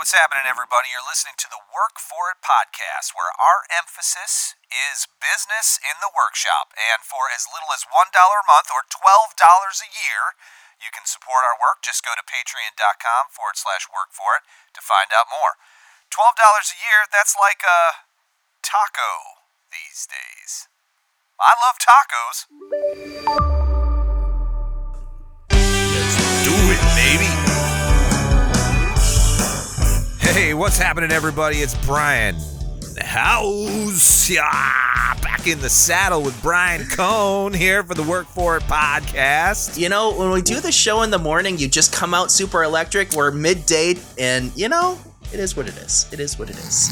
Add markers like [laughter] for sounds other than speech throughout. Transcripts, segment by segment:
what's happening, everybody? You're listening to the Work For It podcast, where our emphasis is business in the workshop. And for as little as $1 a month or $12 a year, you can support our work. Just go to patreon.com forward slash work for it to find out more. $12 a year, that's like a taco these days. I love tacos. What's happening, everybody? It's Brian House. Yeah, back in the saddle with Brian Cohn here for the Work For It podcast. You know, when we do the show in the morning, you just come out super electric. We're midday, and you know, it is what it is. It is what it is.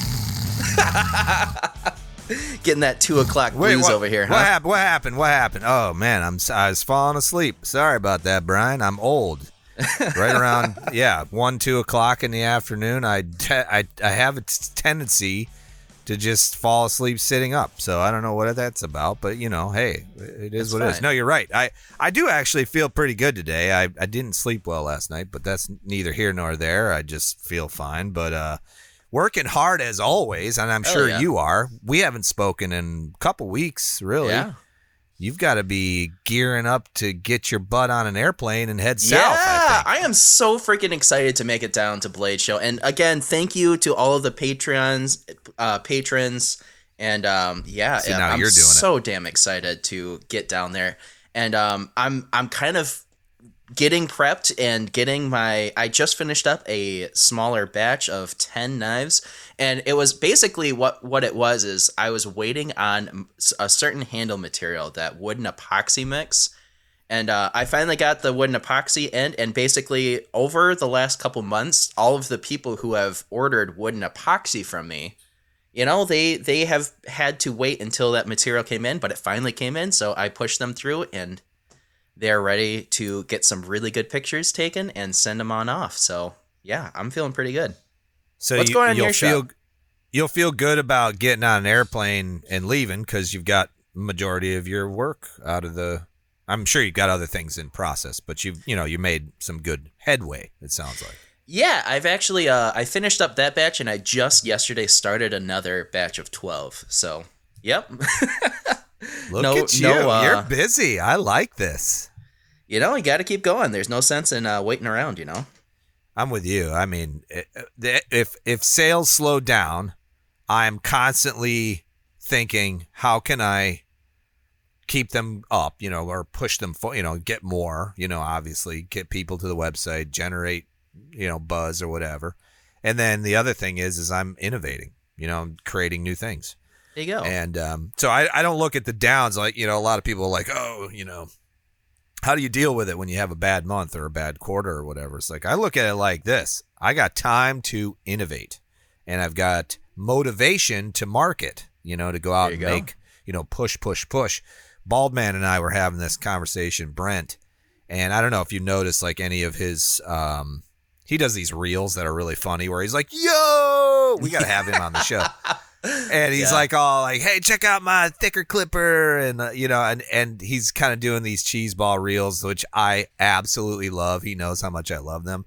[laughs] Getting that two o'clock blues what, over here, huh? What happened? What happened? What happened? Oh man, I'm I was falling asleep. Sorry about that, Brian. I'm old. [laughs] right around yeah one two o'clock in the afternoon. I te- I I have a t- tendency to just fall asleep sitting up. So I don't know what that's about, but you know, hey, it is That's what it is. No, you're right. I I do actually feel pretty good today. I I didn't sleep well last night, but that's neither here nor there. I just feel fine, but uh working hard as always, and I'm Hell sure yeah. you are. We haven't spoken in a couple weeks, really. Yeah. You've got to be gearing up to get your butt on an airplane and head south. yeah, I think. am so freaking excited to make it down to Blade Show. And again, thank you to all of the Patreons, uh, patrons, and um, yeah, So now I'm you're doing it. so damn excited to get down there. And um, I'm I'm kind of getting prepped and getting my I just finished up a smaller batch of 10 knives. And it was basically what what it was is I was waiting on a certain handle material that wooden epoxy mix. And uh, I finally got the wooden epoxy in, and basically over the last couple months, all of the people who have ordered wooden epoxy from me, you know, they they have had to wait until that material came in, but it finally came in, so I pushed them through, and they're ready to get some really good pictures taken and send them on off. So yeah, I'm feeling pretty good. So What's you, going on in you'll your feel shop? you'll feel good about getting on an airplane and leaving because you've got majority of your work out of the. I'm sure you've got other things in process, but you've you know you made some good headway. It sounds like. Yeah, I've actually uh, I finished up that batch, and I just yesterday started another batch of twelve. So yep. [laughs] Look No- at you. no, uh, You're busy. I like this. You know, you got to keep going. There's no sense in uh, waiting around. You know. I'm with you. I mean, i- i- if if sales slow down, I'm constantly thinking, how can I keep them up, you know, or push them for, you know, get more, you know, obviously get people to the website, generate, you know, buzz or whatever. And then the other thing is, is I'm innovating, you know, I'm creating new things. There you go. And um, so I, I don't look at the downs like, you know, a lot of people are like, oh, you know, how do you deal with it when you have a bad month or a bad quarter or whatever? It's like, I look at it like this I got time to innovate and I've got motivation to market, you know, to go out and go. make, you know, push, push, push. Baldman and I were having this conversation, Brent, and I don't know if you noticed like any of his, um, he does these reels that are really funny where he's like, yo, we got to have him on the show [laughs] and he's Yeah. like all like hey check out my thicker clipper and uh, you know and and he's kind of doing these cheese ball reels which i absolutely love he knows how much i love them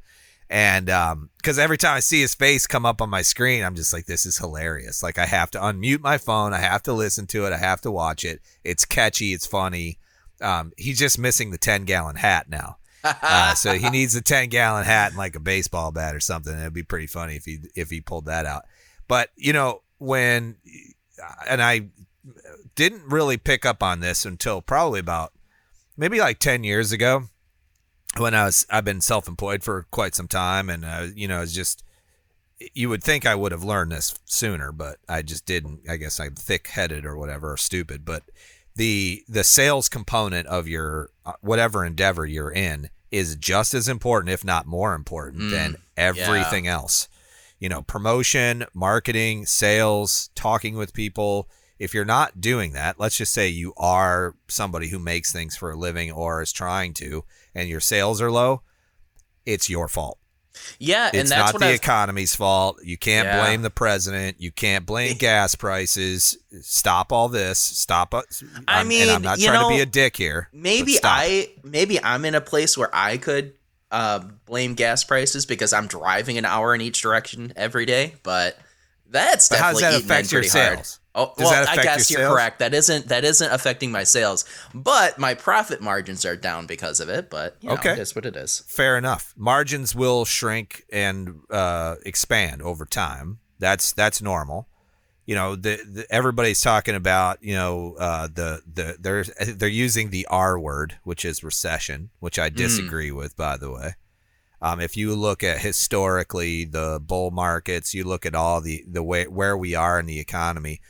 and um because every time i see his face come up on my screen i'm just like this is hilarious like i have to unmute my phone i have to listen to it i have to watch it it's catchy it's funny um he's just missing the 10 gallon hat now uh, so he [laughs] needs a 10 gallon hat and like a baseball bat or something. It'd be pretty funny if he if he pulled that out. But you know when, and I didn't really pick up on this until probably about maybe like 10 years ago when I was I've been self employed for quite some time and uh, you know it's just you would think I would have learned this sooner, but I just didn't. I guess I'm thick headed or whatever or stupid. But the the sales component of your uh, whatever endeavor you're in is just as important, if not more important, Mm, than everything else. You know, promotion, marketing, sales, talking with people. If you're not doing that, let's just say you are somebody who makes things for a living or is trying to, and your sales are low, it's your fault. yeah, and It's that's not the I've, economy's fault. You can't Yeah. blame the president. You can't blame [laughs] gas prices. Stop all this. Stop. us- I I'm- and I'm not trying to be a dick here. maybe. I maybe I'm in a place where I could uh, blame gas prices because I'm driving an hour in each direction every day, but that's But how does definitely that affect your pretty hard. sales? Oh, Does well, that I guess your you're sales? correct. That isn't that isn't affecting my sales, but my profit margins are down because of it. But you know, Okay. it is what it is. Fair enough. Margins will shrink and uh, expand over time. That's that's normal. You know, the, the everybody's talking about you know uh, the the they're they're using the R word, which is recession, which I disagree with, by the way. Um, if you look at historically the bull markets, you look at all the the way where we are in the economy,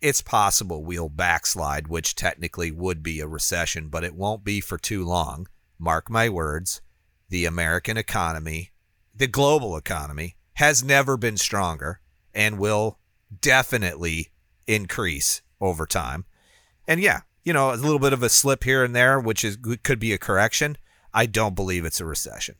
it's possible we'll backslide, which technically would be a recession, but it won't be for too long. Mark my words. The American economy, the global economy, has never been stronger and will definitely increase over time. And yeah, you know, a little bit of a slip here and there, which is could be a correction. I don't believe it's a recession.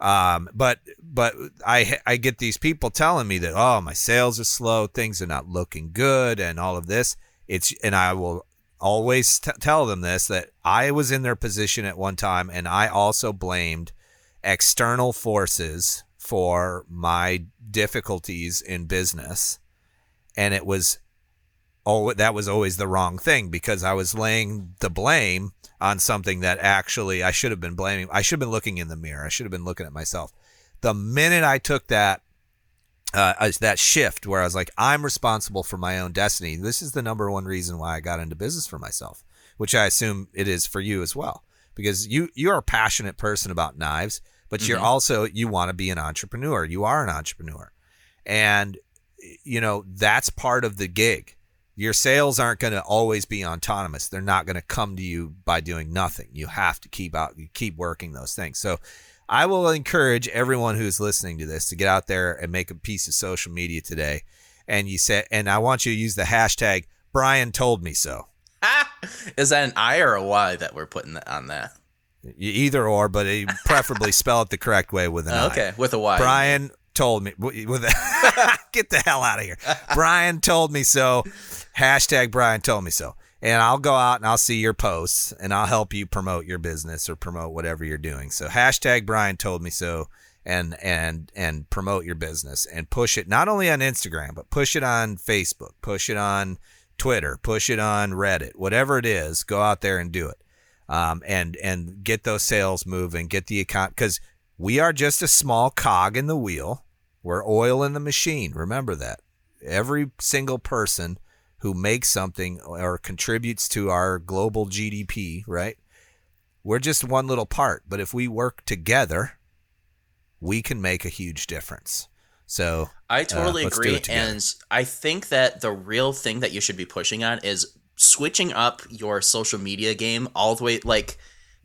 Um, but but I I get these people telling me that oh my sales are slow, things are not looking good, and all of this. It's and I will always t- tell them this that I was in their position at one time, and I also blamed external forces for my difficulties in business, and it was oh that was always the wrong thing because I was laying the blame on something that actually I should have been blaming. I should have been looking in the mirror. I should have been looking at myself. The minute I took that uh, that shift where I was like, I'm responsible for my own destiny. This is the number one reason why I got into business for myself, which I assume it is for you as well, because you you are a passionate person about knives, but you're also you want to be an entrepreneur. You are an entrepreneur, and you know that's part of the gig. Your sales aren't going to always be autonomous. They're not going to come to you by doing nothing. You have to keep out, you keep working those things. So, I will encourage everyone who's listening to this to get out there and make a piece of social media today. And you said, and I want you to use the hashtag Brian told me so. [laughs] Is that an I or a Y that we're putting on that? Either or, but preferably [laughs] spell it the correct way with an I. okay, with a Y. Brian told me [laughs] get the hell out of here. Brian told me so. Hashtag Brian told me so. And I'll go out and I'll see your posts and I'll help you promote your business or promote whatever you're doing. So hashtag Brian told me so and and and promote your business and push it not only on Instagram, but push it on Facebook, push it on Twitter, push it on Reddit, whatever it is, go out there and do it. Um, and and get those sales moving, get the account because we are just a small cog in the wheel. We're oil in the machine. Remember that. Every single person who makes something or contributes to our global GDP, right? We're just one little part. But if we work together, we can make a huge difference. So I totally Uh, agree, and I think that the real thing that you should be pushing on is switching up your social media game all the way. Like,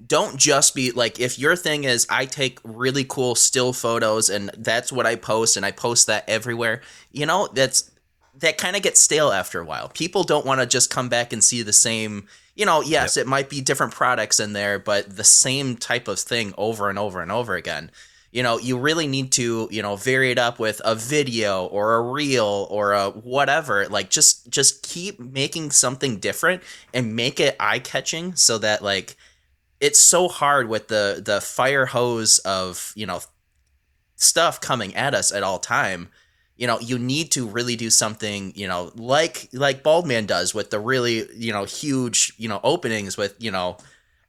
don't just be like if your thing is I take really cool still photos and that's what I post and I post that everywhere. You know, that's that kind of gets stale after a while. People don't want to just come back and see the same. You know, yes, it might be different products in there, but the same type of thing over and over and over again you know you really need to you know vary it up with a video or a reel or a whatever like just just keep making something different and make it eye catching so that like it's so hard with the the fire hose of you know stuff coming at us at all time. You know you need to really do something you know like like baldman does with the really you know huge you know openings with you know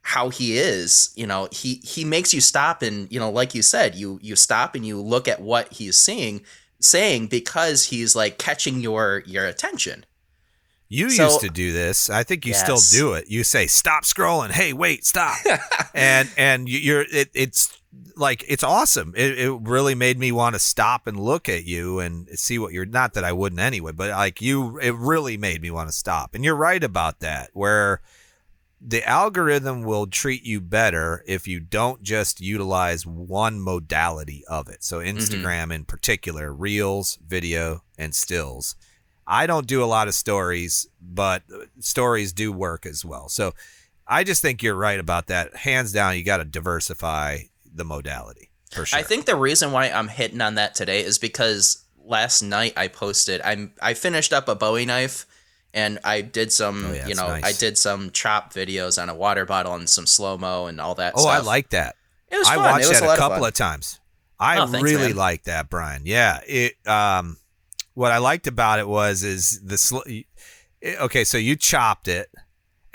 how he is. You know he he makes you stop and you know like you said you you stop and you look at what he's seeing saying because he's like catching your your attention You So- used to do this. I think you Yes. still do it. You say, "Stop scrolling." Hey, wait, stop. [laughs] and and you- you're it, it's like it's awesome. It, it really made me want to stop and look at you and see what you're. Not that I wouldn't anyway, but like you, it really made me want to stop. And you're right about that. Where the algorithm will treat you better if you don't just utilize one modality of it. So mm-hmm. Instagram in particular, reels, video, and stills. I don't do a lot of stories, but stories do work as well. So I just think you're right about that. Hands down, you got to diversify the modality for sure. I think the reason why I'm hitting on that today is because last night I posted I'm I finished up a Bowie knife and I did some Oh, yeah, you know nice. I did some chop videos on a water bottle and some slow mo and all that Oh, stuff. I like that. It was I fun. watched it was that a, couple of, of, times. I Oh, thanks, really man. liked that, Brian. Yeah, it. Um, what I liked about it was is the sl- eh, okay. So you chopped it,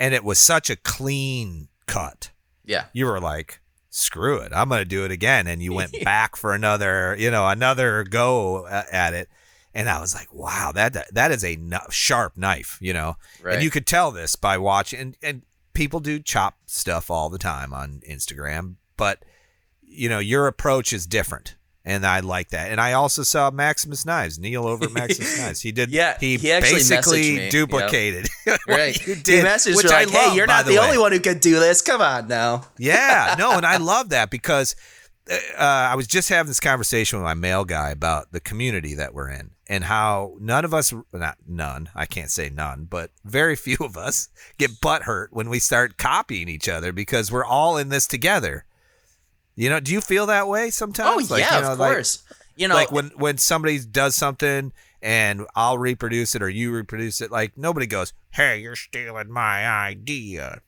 and it was such a clean cut. Yeah. You were like, "Screw it, I'm gonna do it again," and you went [laughs] back for another, you know, another go uh, at it. And I was like, "Wow, that that is a sharp knife," you know. Right. And you could tell this by watching, and, and people do chop stuff all the time on Instagram, but you know, your approach is different. And I like that. And I also saw Maximus Knives, Neil over Maximus [laughs] Knives. He did, Yeah, he, he basically me, duplicated [laughs] right. He did, messaged which me I like, "Hey, love, you're not the, way. only one who could do this. Come on now." Yeah, [laughs] no, and I love that because uh, I was just having this conversation with my mail guy about the community that we're in and how none of us, not none, I can't say none, but very few of us get butt hurt when we start copying each other because we're all in this together. You know, do you feel that way sometimes? Oh sometimes? yeah, you know, of like- course. you know, like when when somebody does something and I'll reproduce it or you reproduce it, like nobody goes, "Hey, you're stealing my idea."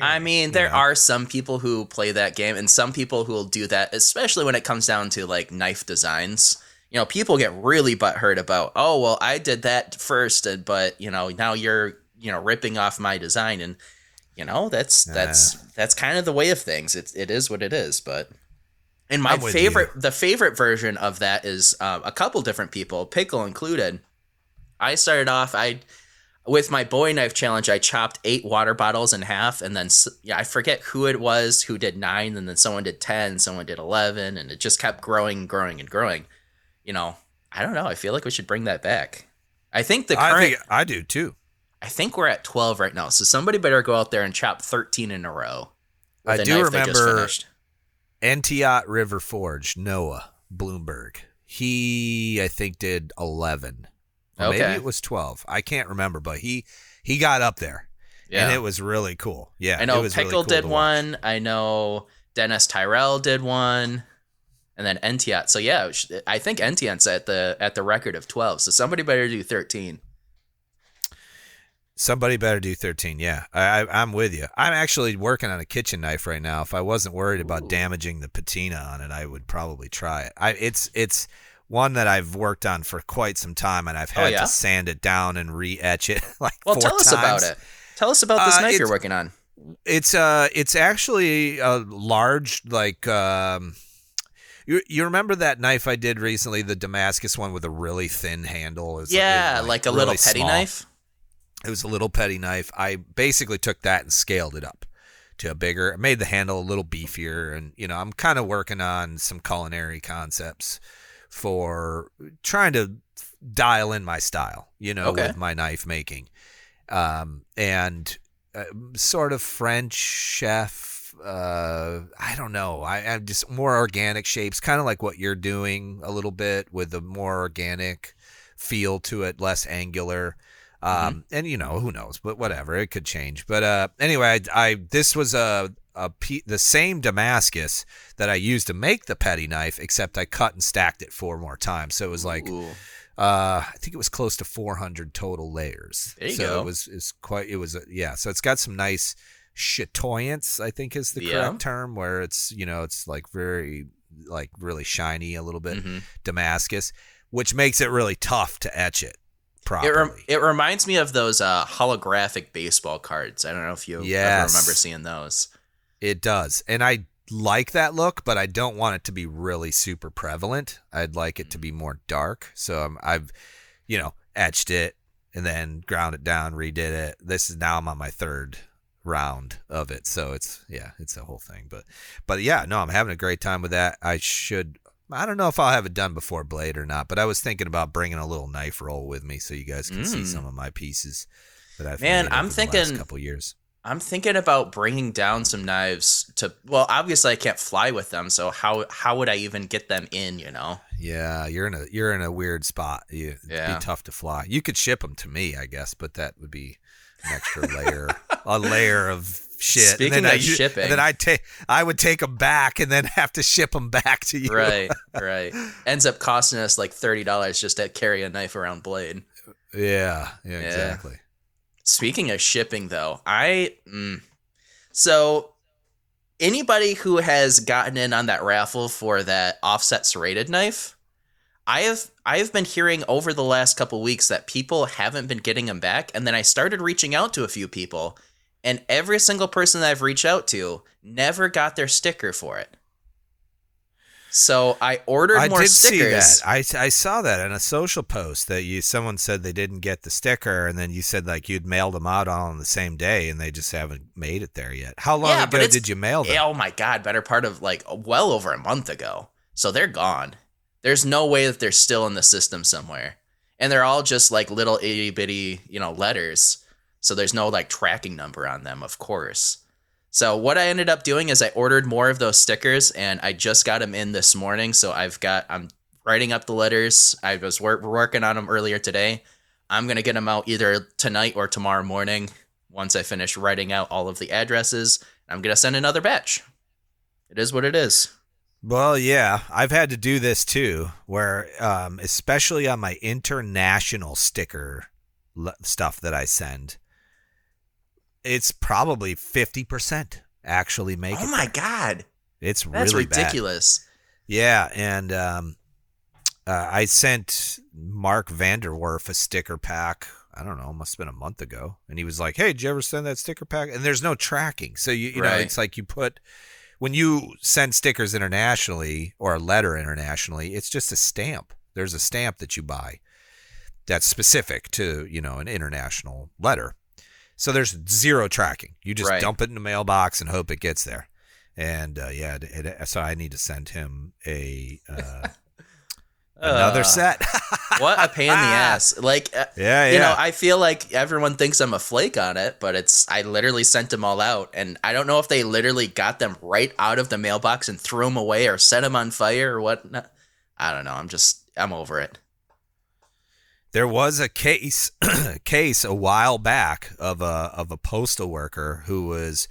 I mean, You there know? are some people who play that game, and some people who will do that, especially when it comes down to like knife designs. You know, people get really butthurt about, oh, well, I did that first, and but you know, now you're you know ripping off my design, and you know that's that's that's kind of the way of things. It it is what it is, but. And my favorite, the favorite version of that is um, a couple different people, pickle included. I started off, I with my Bowie knife challenge, I chopped eight water bottles in half, and then yeah, I forget who it was who did nine, and then someone did ten, someone did eleven, and it just kept growing, growing, and growing. You know, I don't know. I feel like we should bring that back. I think the current, I think I do too. Think, we're at twelve right now, so somebody better go out there and chop thirteen in a row. I do knife they just remember. Entiat River Forge, Noah Bloomberg. He, I think, did eleven. Or Okay. Maybe it was twelve. I can't remember, but he he got up there, Yeah, and it was really cool. Yeah, I know it was really Pickle cool did one. I know Dennis Tyrell did one, and then Entiat. So yeah, I think Entiat's at the at the record of twelve. So somebody better do thirteen. Somebody better do 13. Yeah, I, I, I'm with you. I'm actually working on a kitchen knife right now. If I wasn't worried about Ooh. damaging the patina on it, I would probably try it. I, it's it's one that I've worked on for quite some time, and I've Oh, had yeah? to sand it down and re-etch it [laughs] like Well, four tell us about it. Tell us about this Uh, knife you're working on. It's uh, it's actually a large like um. You, you remember that knife I did recently, the Damascus one with a really thin handle? It was, Yeah, it was, like a really little petty small. knife. It was a little petty knife. I basically took that and scaled it up to a bigger. I made the handle a little beefier, and you know, I'm kind of working on some culinary concepts for trying to dial in my style. You know, Okay. with my knife making, um, and uh, sort of French chef. Uh, I don't know. I, I'm just more organic shapes, kind of like what you're doing a little bit with a more organic feel to it, less angular. Um, and you know who knows, but whatever, it could change. But uh, anyway, I, I this was a a pe- the same Damascus that I used to make the petty knife, except I cut and stacked it four more times. So it was like uh, I think it was close to 400 total layers. There you so go. it was is quite it was a, yeah. So it's got some nice chatoyance, I think is the Yeah. correct term, where it's you know it's like very like really shiny a little bit Mhm. Damascus, which makes it really tough to etch it It, rem- it reminds me of those uh, holographic baseball cards. I don't know if you ever remember seeing those. It does. And I like that look, but I don't want it to be really super prevalent. I'd like it to be more dark. So um, I've, you know, etched it and then ground it down, redid it. This is now I'm on my third round of it. So it's, yeah, it's a whole thing. But, but yeah, no, I'm having a great time with that. I should, I don't know if I'll have it done before Blade or not, but I was thinking about bringing a little knife roll with me so you guys can see Mm. some of my pieces that I've Man, made I'm over the last thinking- couple years. I'm thinking about bringing down some knives to. Well, obviously I can't fly with them, so how how would I even get them in? You know. Yeah, you're in a you're in a weird spot. You, It'd Yeah. be tough to fly. You could ship them to me, I guess, but that would be an extra layer, a layer of shit. Speaking and then of I, shipping. and then I take I would take them back and then [laughs] have to ship them back to you. Right, [laughs] right. Ends up costing us like thirty dollars just to carry a knife around blade. Yeah, yeah, Yeah. exactly. Speaking of shipping, though, I mm, so anybody who has gotten in on that raffle for that offset serrated knife, I have I have been hearing over the last couple weeks that people haven't been getting them back, and then I started reaching out to a few people, and every single person that I've reached out to never got their sticker for it. So I ordered I more did stickers. see that. I, I saw that in a social post that you someone said they didn't get the sticker, and then you said like you'd mailed them out all on the same day, and they just haven't made it there yet. How long Yeah, ago did you mail them? Oh my god, better part of like well over a month ago. So they're gone. There's no way that they're still in the system somewhere. And they're all just like little itty bitty, you know, letters. So there's no like tracking number on them, of course. So what I ended up doing is I ordered more of those stickers and I just got them in this morning. So I've got I'm writing up the letters. I was wor- working on them earlier today. I'm going to get them out either tonight or tomorrow morning once I finish writing out all of the addresses. I'm going to send another batch. It is what it is. Well, yeah, I've had to do this too, where um, especially on my international sticker stuff that I send, it's probably fifty percent actually make oh my god. It's That's really bad. ridiculous. Yeah, and um, uh, I sent Mark Vanderwerf a sticker pack. I don't know, must have been a month ago, and he was like, "Hey, did you ever send that sticker pack?" And there's no tracking, so you you know, it's like you put when you send stickers internationally or a letter internationally, it's just a stamp. There's a stamp that you buy that's specific to you know an international letter. So there's zero tracking. You just Right. dump it in the mailbox and hope it gets there. And uh, yeah, it, it, so I need to send him a uh, [laughs] another Uh, set. what a pain in the [laughs] ass. Like, uh, Yeah, you know. I feel like everyone thinks I'm a flake on it, but it's, I literally sent them all out. And I don't know if they literally got them right out of the mailbox and threw them away or set them on fire or what. I don't know. I'm just, I'm over it. There was a case [clears throat] case a while back of a of a postal worker who was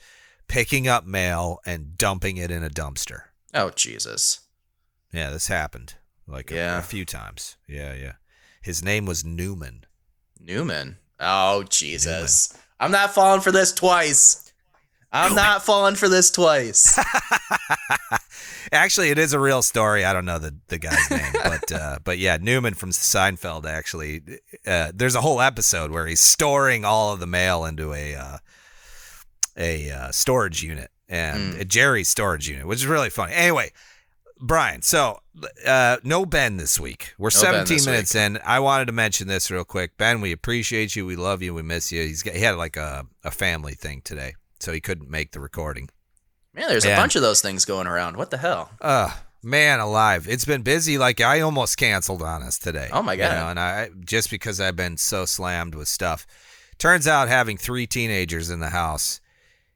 picking up mail and dumping it in a dumpster. Oh, Jesus. Yeah, this happened like a, Yeah. a few times. Yeah, yeah. His name was Newman. Newman. Oh, Jesus. I'm not falling for this twice. I'm not falling for this twice. [laughs] Actually, it is a real story. I don't know the, the guy's name, [laughs] but uh, but yeah, Newman from Seinfeld. Actually, uh, there's a whole episode where he's storing all of the mail into a uh, a uh, storage unit and a Jerry's storage unit, which is really funny. Anyway, Brian, so uh, no Ben this week. We're No 17 this minutes in. I wanted to mention this real quick. Ben, we appreciate you. We love you. We miss you. He's got, he had like a, a family thing today, so he couldn't make the recording. Man, there's Yeah. a bunch of those things going around. What the hell? Uh man alive. It's been busy. Like I almost canceled on us today. Oh, my You God. know, and I just because I've been so slammed with stuff. Turns out having three teenagers in the house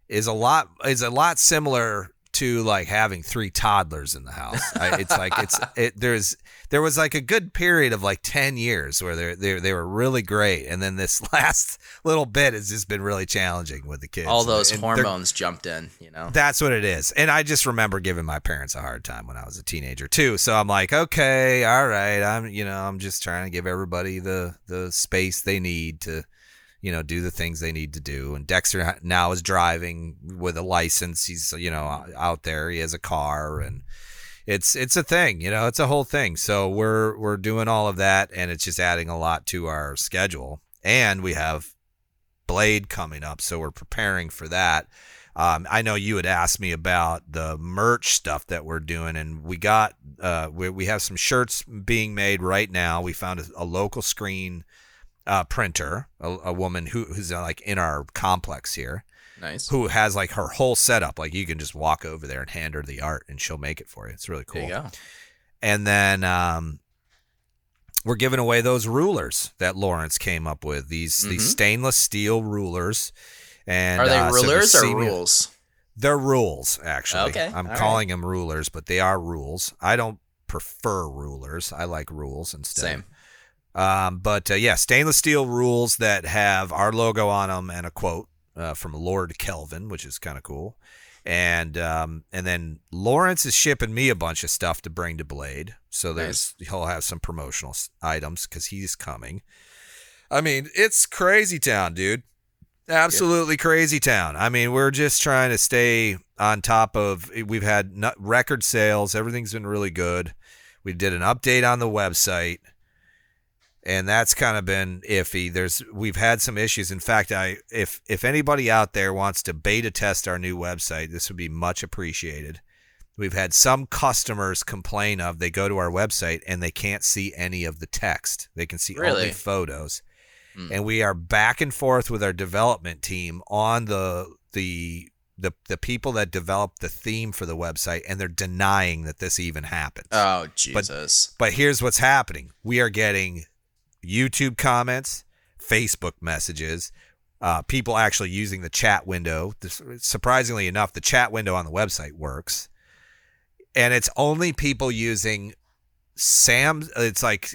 is a lot is a lot similar to like having three toddlers in the house. I, it's like it's it there's there was like a good period of like 10 years where they they they were really great and then this [laughs] last little bit has just been really challenging with the kids. All those And hormones jumped in, you know? that's what it is. And I just remember giving my parents a hard time when I was a teenager too. So I'm like, okay, all right. I'm you know, I'm just trying to give everybody the the space they need to you know, do the things they need to do. And Dexter now is driving with a license. He's you know out there. He has a car and it's it's a thing, you know, it's a whole thing. So we're we're doing all of that and it's just adding a lot to our schedule. And we have Blade coming up, so we're preparing for that. Um, I know you had asked me about the merch stuff that we're doing, and we got uh, we, we have some shirts being made right now. We found a, a local screen uh, printer, a, a woman who, who's uh, like in our complex here, Nice. who has like her whole setup. Like you can just walk over there and hand her the art, and she'll make it for you. It's really cool There you go. and then um, we're giving away those rulers that Lawrence came up with. These these stainless steel rulers. And Mm-hmm. Are they uh, so rulers or senior- rules? They're rules, actually. Okay, I'm all calling them rulers, but they are rules. I don't prefer rulers. I like rules instead. Same. Um, but uh, yeah, stainless steel rules that have our logo on them and a quote uh, from Lord Kelvin, which is kind of cool. And um, and then Lawrence is shipping me a bunch of stuff to bring to Blade, so there's he'll have some promotional items because he's coming. I mean, it's crazy town, dude. Absolutely crazy town. I mean, we're just trying to stay on top of. We've had record sales. Everything's been really good. We did an update on the website, and that's kind of been iffy. There's we've had some issues. In fact, I if if anybody out there wants to beta test our new website, this would be much appreciated. We've had some customers complain of they go to our website and they can't see any of the text. They can see Really? only photos. Hmm. And we are back and forth with our development team on the the the the people that developed the theme for the website and they're denying that this even happens. Oh Jesus! But here's what's happening. We are getting YouTube comments, Facebook messages, uh, people actually using the chat window. This, surprisingly enough, the chat window on the website works. And it's only people using Sam. It's like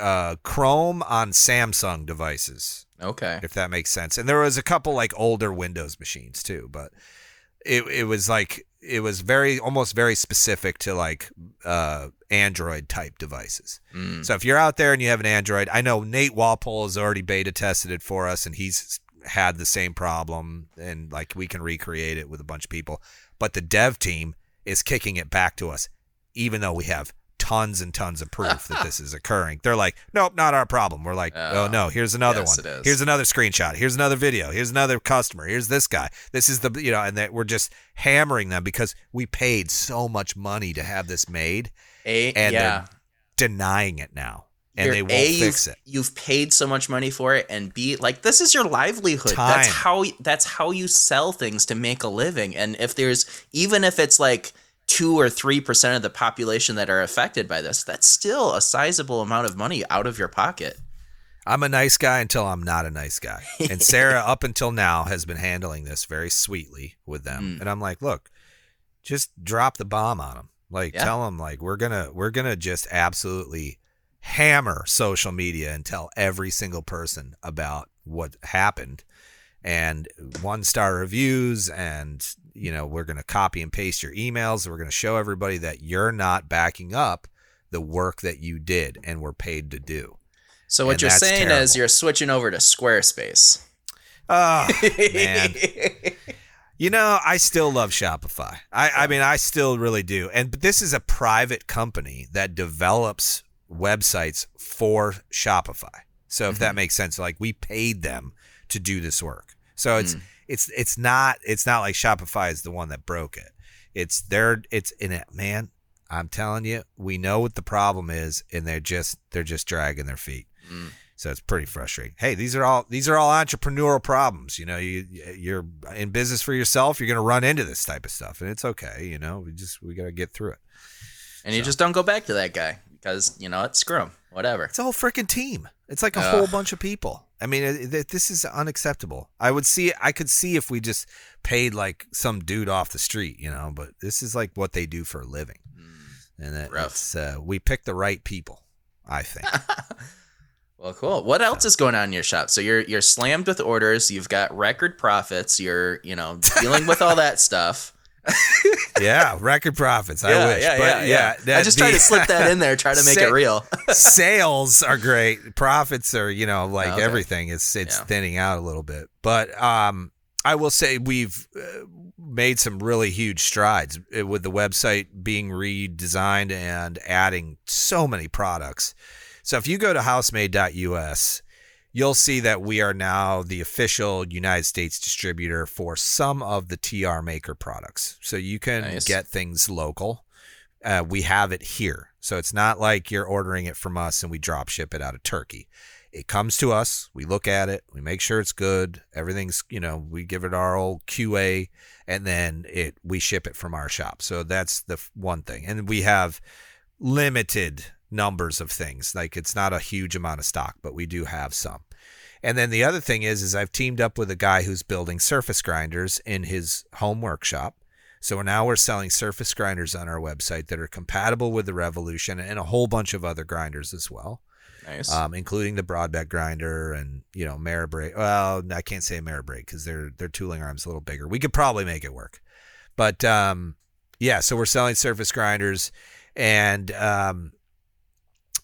uh, Chrome on Samsung devices, okay. if that makes sense. And there was a couple like older Windows machines too, but it it was like it was very almost very specific to like uh, Android type devices. Mm. So if you're out there and you have an Android, I know Nate Walpole has already beta tested it for us, and he's had the same problem, and like we can recreate it with a bunch of people. But the dev team is kicking it back to us, even though we have tons and tons of proof that this [laughs] is occurring. They're like, nope, not our problem. We're like, oh, Oh, no, here's another yes, one. Here's another screenshot. Here's another video. Here's another customer. Here's this guy. This is the you know, and that we're just hammering them because we paid so much money to have this made, A and yeah. they're denying it now, and You're- they won't A, fix you've, it. You've paid so much money for it, and B, like this is your livelihood. Time. That's how that's how you sell things to make a living. And if there's even if it's like two or three percent of the population that are affected by this, that's still a sizable amount of money out of your pocket. I'm a nice guy until I'm not a nice guy. And Sarah, [laughs] up until now, has been handling this very sweetly with them. Mm. And I'm like, look, just drop the bomb on them. Like, Yeah. tell them like we're gonna we're gonna just absolutely hammer social media and tell every single person about what happened and one star reviews and you know we're going to copy and paste your emails we're going to show everybody that you're not backing up the work that you did and were paid to do So what And you're saying terrible. is you're switching over to Squarespace. oh man [laughs] You know, I still love Shopify. I, I mean, I still really do. And but this is a private company that develops websites for Shopify. So if that mm-hmm. makes sense, like we paid them to do this work. So it's mm. It's it's not it's not like Shopify is the one that broke it. It's their it's in it, man. I'm telling you, we know what the problem is, and they're just they're just dragging their feet. Mm. So it's pretty frustrating. Hey, these are all these are all entrepreneurial problems. You know, you you're in business for yourself. You're going to run into this type of stuff, and it's okay. You know, we just we got to get through it. and you just don't go back to that guy because you know what? Screw him. Whatever. It's a whole freaking team. It's like a Ugh. whole bunch of people. I mean, it, it- this is unacceptable. I would see, I could see if we just paid like some dude off the street, you know. But this is like what they do for a living, and that it's, uh, we picked the right people. I think. [laughs] Well, cool. What else is going on in your shop? So you're you're slammed with orders. You've got record profits. You're you know dealing with all that [laughs] stuff. [laughs] yeah, record profits. I wish, but yeah, I just tried the- to slip that in there, try to make Say- it real. [laughs] sales are great. Profits are, you know, like Okay. everything. It's it's Yeah. thinning out a little bit. But um, I will say we've uh, made some really huge strides uh, with the website being redesigned and adding so many products. So if you go to housemade.us, you'll see that we are now the official United States distributor for some of the TR Maker products. So you can Nice. get things local. Uh, we have it here. So it's not like you're ordering it from us and we drop ship it out of Turkey. It comes to us, we look at it, we make sure it's good, everything's, you know, we give it our old QA and then it we ship it from our shop. So that's the one thing. And we have limited numbers of things. Like it's not a huge amount of stock, but we do have some. And then the other thing is is I've teamed up with a guy who's building surface grinders in his home workshop. So now we're selling surface grinders on our website that are compatible with the Revolution and a whole bunch of other grinders as well, Nice. um, including the Brodbeck grinder and you know Maribrake. Well, I can't say Maribrake because their their tooling arm's a little bigger. We could probably make it work, but um, yeah. So we're selling surface grinders, and um,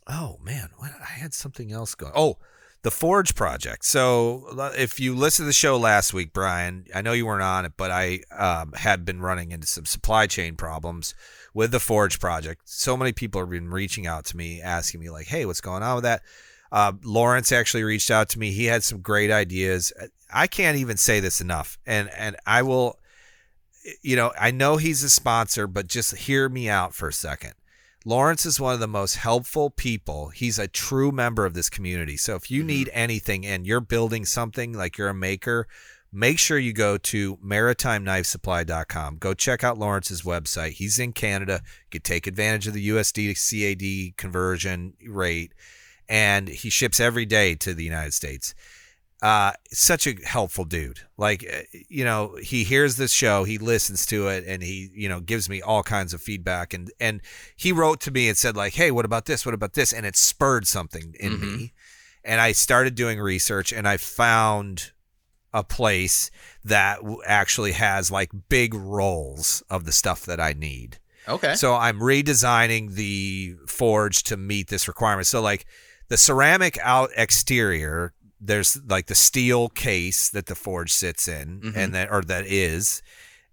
oh man, what I had something else going. Oh, the Forge project. So if you listened to the show last week, Brian, I know you weren't on it, but I um, had been running into some supply chain problems with the Forge project. So many people have been reaching out to me, asking me like, "Hey, what's going on with that?" Uh, Lawrence actually reached out to me. He had some great ideas. I can't even say this enough, and and I will. You know, I know he's a sponsor, but just hear me out for a second. Lawrence is one of the most helpful people. He's a true member of this community. So if you mm-hmm. need anything and you're building something like you're a maker, make sure you go to maritimeknifesupply.com. Go check out Lawrence's website. He's in Canada. You can take advantage of the USD to CAD conversion rate, and he ships every day to the United States. Uh, such a helpful dude. Like, uh, you know, he hears this show, he listens to it, and he, you know, gives me all kinds of feedback. And and he wrote to me and said like, "Hey, what about this? What about this?" And it spurred something in me. And I started doing research, and I found a place that actually has like big rolls of the stuff that I need. Okay. So I'm redesigning the forge to meet this requirement. So like the ceramic out exterior, there's like the steel case that the forge sits in, Mhm. and that or that is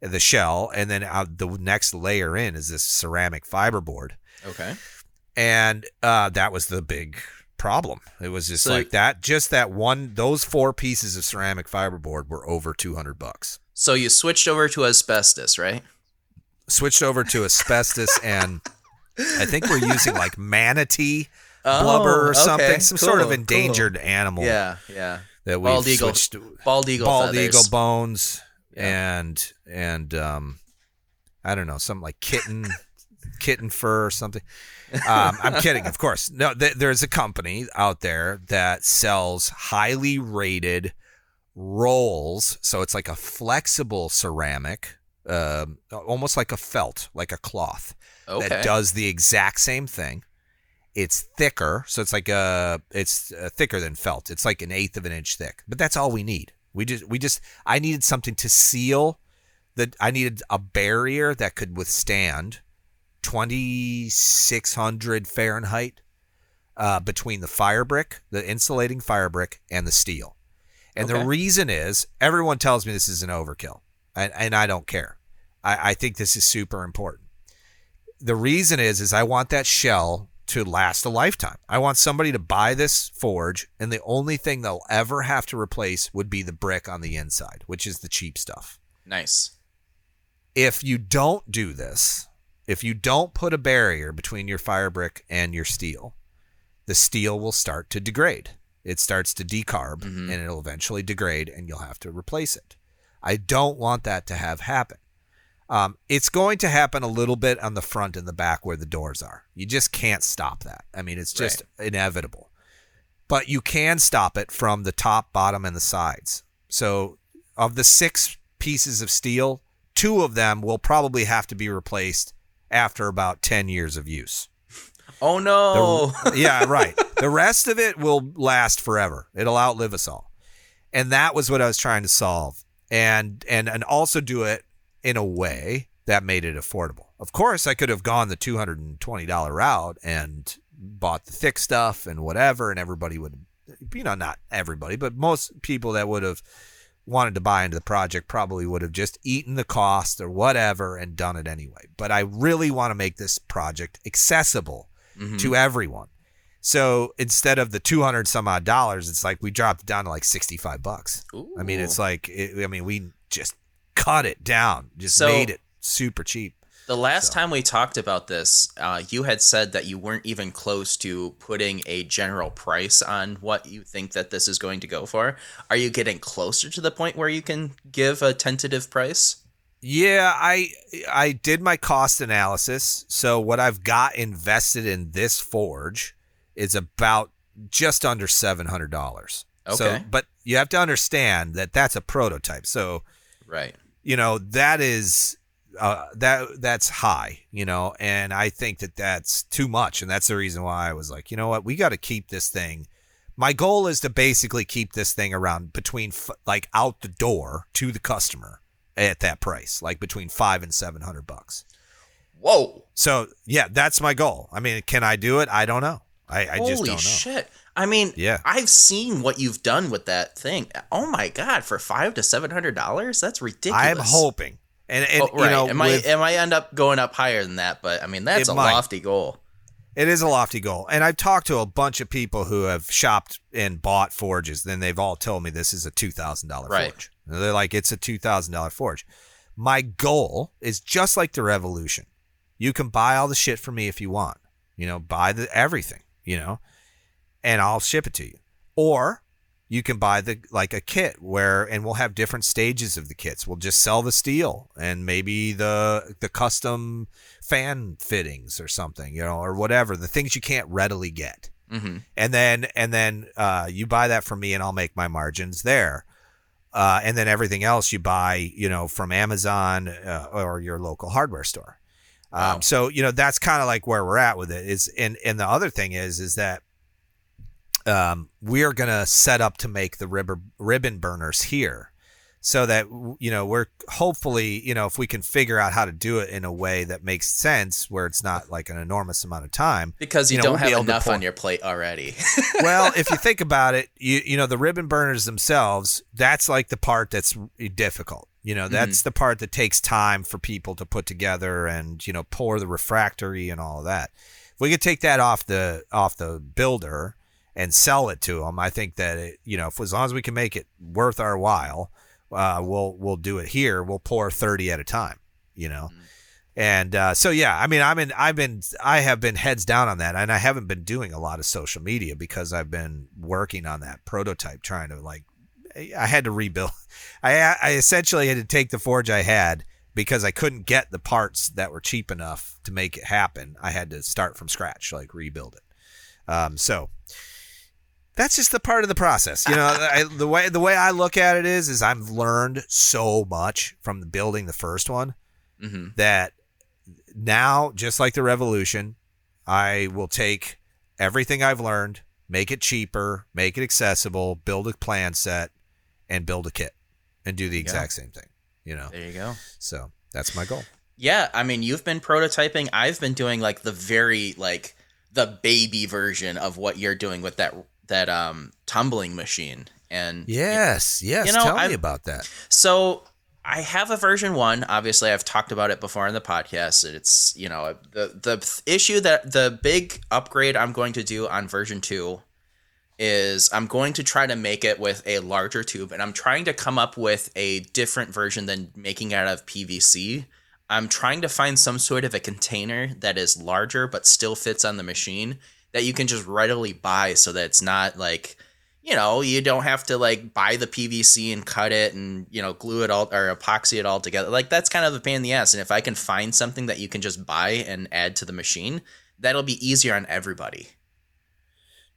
the shell, and then out the next layer in is this ceramic fiberboard, okay. and uh, that was the big problem. It was just So- like that. Just that one. Those four pieces of ceramic fiberboard were over two hundred bucks. So you switched over to asbestos, right? Switched over to asbestos and. I think we're using like [laughs] manatee Oh, blubber or okay, something, some sort of cool, endangered animal Yeah, yeah. that we Bald eagle, switched bald eagle, bald feathers. eagle bones Yeah. and and um I don't know, something like kitten [laughs] kitten fur or something. Um, I'm kidding, of course. No, th- there's a company out there that sells highly rated rolls. So it's like a flexible ceramic, um, almost like a felt, like a cloth Okay. that does the exact same thing. It's thicker, so it's like a it's uh, thicker than felt. It's like an eighth of an inch thick, but that's all we need. We just we just I needed something to seal the. I needed a barrier that could withstand twenty six hundred Fahrenheit uh, between the fire brick, the insulating fire brick, and the steel. And the reason is everyone tells me this is an overkill, and, and I don't care. I, I think this is super important the reason is is I want that shell to last a lifetime. I want somebody to buy this forge and the only thing they'll ever have to replace would be the brick on the inside, which is the cheap stuff. nice. If you don't do this, if you don't put a barrier between your fire brick and your steel, the steel will start to degrade. It starts to decarb Mhm. and it'll eventually degrade and you'll have to replace it. I don't want that to have happen. Um, it's going to happen a little bit on the front and the back where the doors are. You just can't stop that. I mean, it's just inevitable. But you can stop it from the top, bottom, and the sides. So, of the six pieces of steel, two of them will probably have to be replaced after about 10 years of use. Oh no. yeah, right. The rest of it will last forever. It'll outlive us all. And that was what I was trying to solve. And and and also do it in a way that made it affordable. Of course, I could have gone the $220 route and bought the thick stuff and whatever and everybody would you know, not everybody, but most people that would have wanted to buy into the project probably would have just eaten the cost or whatever and done it anyway. But I really want to make this project accessible Mhm. to everyone. So instead of the 200 some odd dollars, it's like we dropped it down to like 65 bucks. I mean, it's like, it, I mean, we just cut it down, just So- made it super cheap. The last So- time we talked about this, uh, you had said that you weren't even close to putting a general price on what you think that this is going to go for. Are you getting closer to the point where you can give a tentative price? Yeah, I I did my cost analysis. So what I've got invested in this forge is about just under seven hundred dollars. So, Okay. but you have to understand that that's a prototype. So Right. You know that is uh, that that's high. You know, and I think that that's too much, and that's the reason why I was like, you know what, we got to keep this thing. My goal is to basically keep this thing around between f- like out the door to the customer at that price, like between five and seven hundred bucks. Whoa. So yeah, that's my goal. I mean, can I do it? I don't know. I, I just don't know. shit. I mean, Yeah. I've seen what you've done with that thing. Oh my god, for five to seven hundred dollars, that's ridiculous. I'm hoping, and, and Oh, right. you know, it with- might it might end up going up higher than that, but I mean that's a might. lofty goal. It is a lofty goal. And I've talked to a bunch of people who have shopped and bought forges. Then they've all told me this is a $2,000 Right. forge. And they're like, it's a $2,000 forge. My goal is just like the revolution. You can buy all the shit from me if you want. You know, buy the everything, you know, and I'll ship it to you. Or you can buy the like a kit where and we'll have different stages of the kits. We'll just sell the steel and maybe the the custom fan fittings or something, you know, or whatever, the things you can't readily get. Mm-hmm. And then and then uh, you buy that from me and I'll make my margins there. Uh, and then everything else you buy, you know, from Amazon uh, or your local hardware store. Um, Wow. So you know that's kind of like where we're at with it. Is and and the other thing is is that um, we're gonna set up to make the ribber, ribbon burners here, so that you know we're hopefully you know if we can figure out how to do it in a way that makes sense where it's not like an enormous amount of time. Because you, You know, don't we'll have enough on your plate already. [laughs] well, if you think about it, you you know the ribbon burners themselves, that's like the part that's difficult. You know, that's the part that takes time for people to put together and you know pour the refractory and all of that. If we could take that off the off the builder and sell it to them, I think that it, you know, if, as long as we can make it worth our while, uh, we'll we'll do it here. We'll pour thirty at a time. You know. And uh, so yeah, I mean, I'm in. I've been. I have been heads down on that, and I haven't been doing a lot of social media because I've been working on that prototype, trying to like. I had to rebuild. [laughs] I I essentially had to take the forge I had because I couldn't get the parts that were cheap enough to make it happen. I had to start from scratch, like rebuild it. Um, so that's just the part of the process, you know. [laughs] I, the way the way I look at it is, is I've learned so much from the building the first one mm-hmm. that now, just like the revolution, I will take everything I've learned, make it cheaper, make it accessible, build a plan set, and build a kit, and do the exact same thing. You know, There you go. so that's my goal. Yeah, I mean, you've been prototyping. I've been doing like the very like the baby version of what you're doing with that that um tumbling machine. And Yes, yes. You know, tell I've- me about that. So I have a version one. Obviously, I've talked about it before in the podcast. It's you know the the issue that the big upgrade I'm going to do on version two is I'm going to try to make it with a larger tube, and I'm trying to come up with a different version than making it out of PVC. I'm trying to find some sort of a container that is larger but still fits on the machine that you can just readily buy so that it's not like you know, you don't have to like buy the PVC and cut it and, you know, glue it all or epoxy it all together. Like that's kind of a pain in the ass. And if I can find something that you can just buy and add to the machine, that'll be easier on everybody.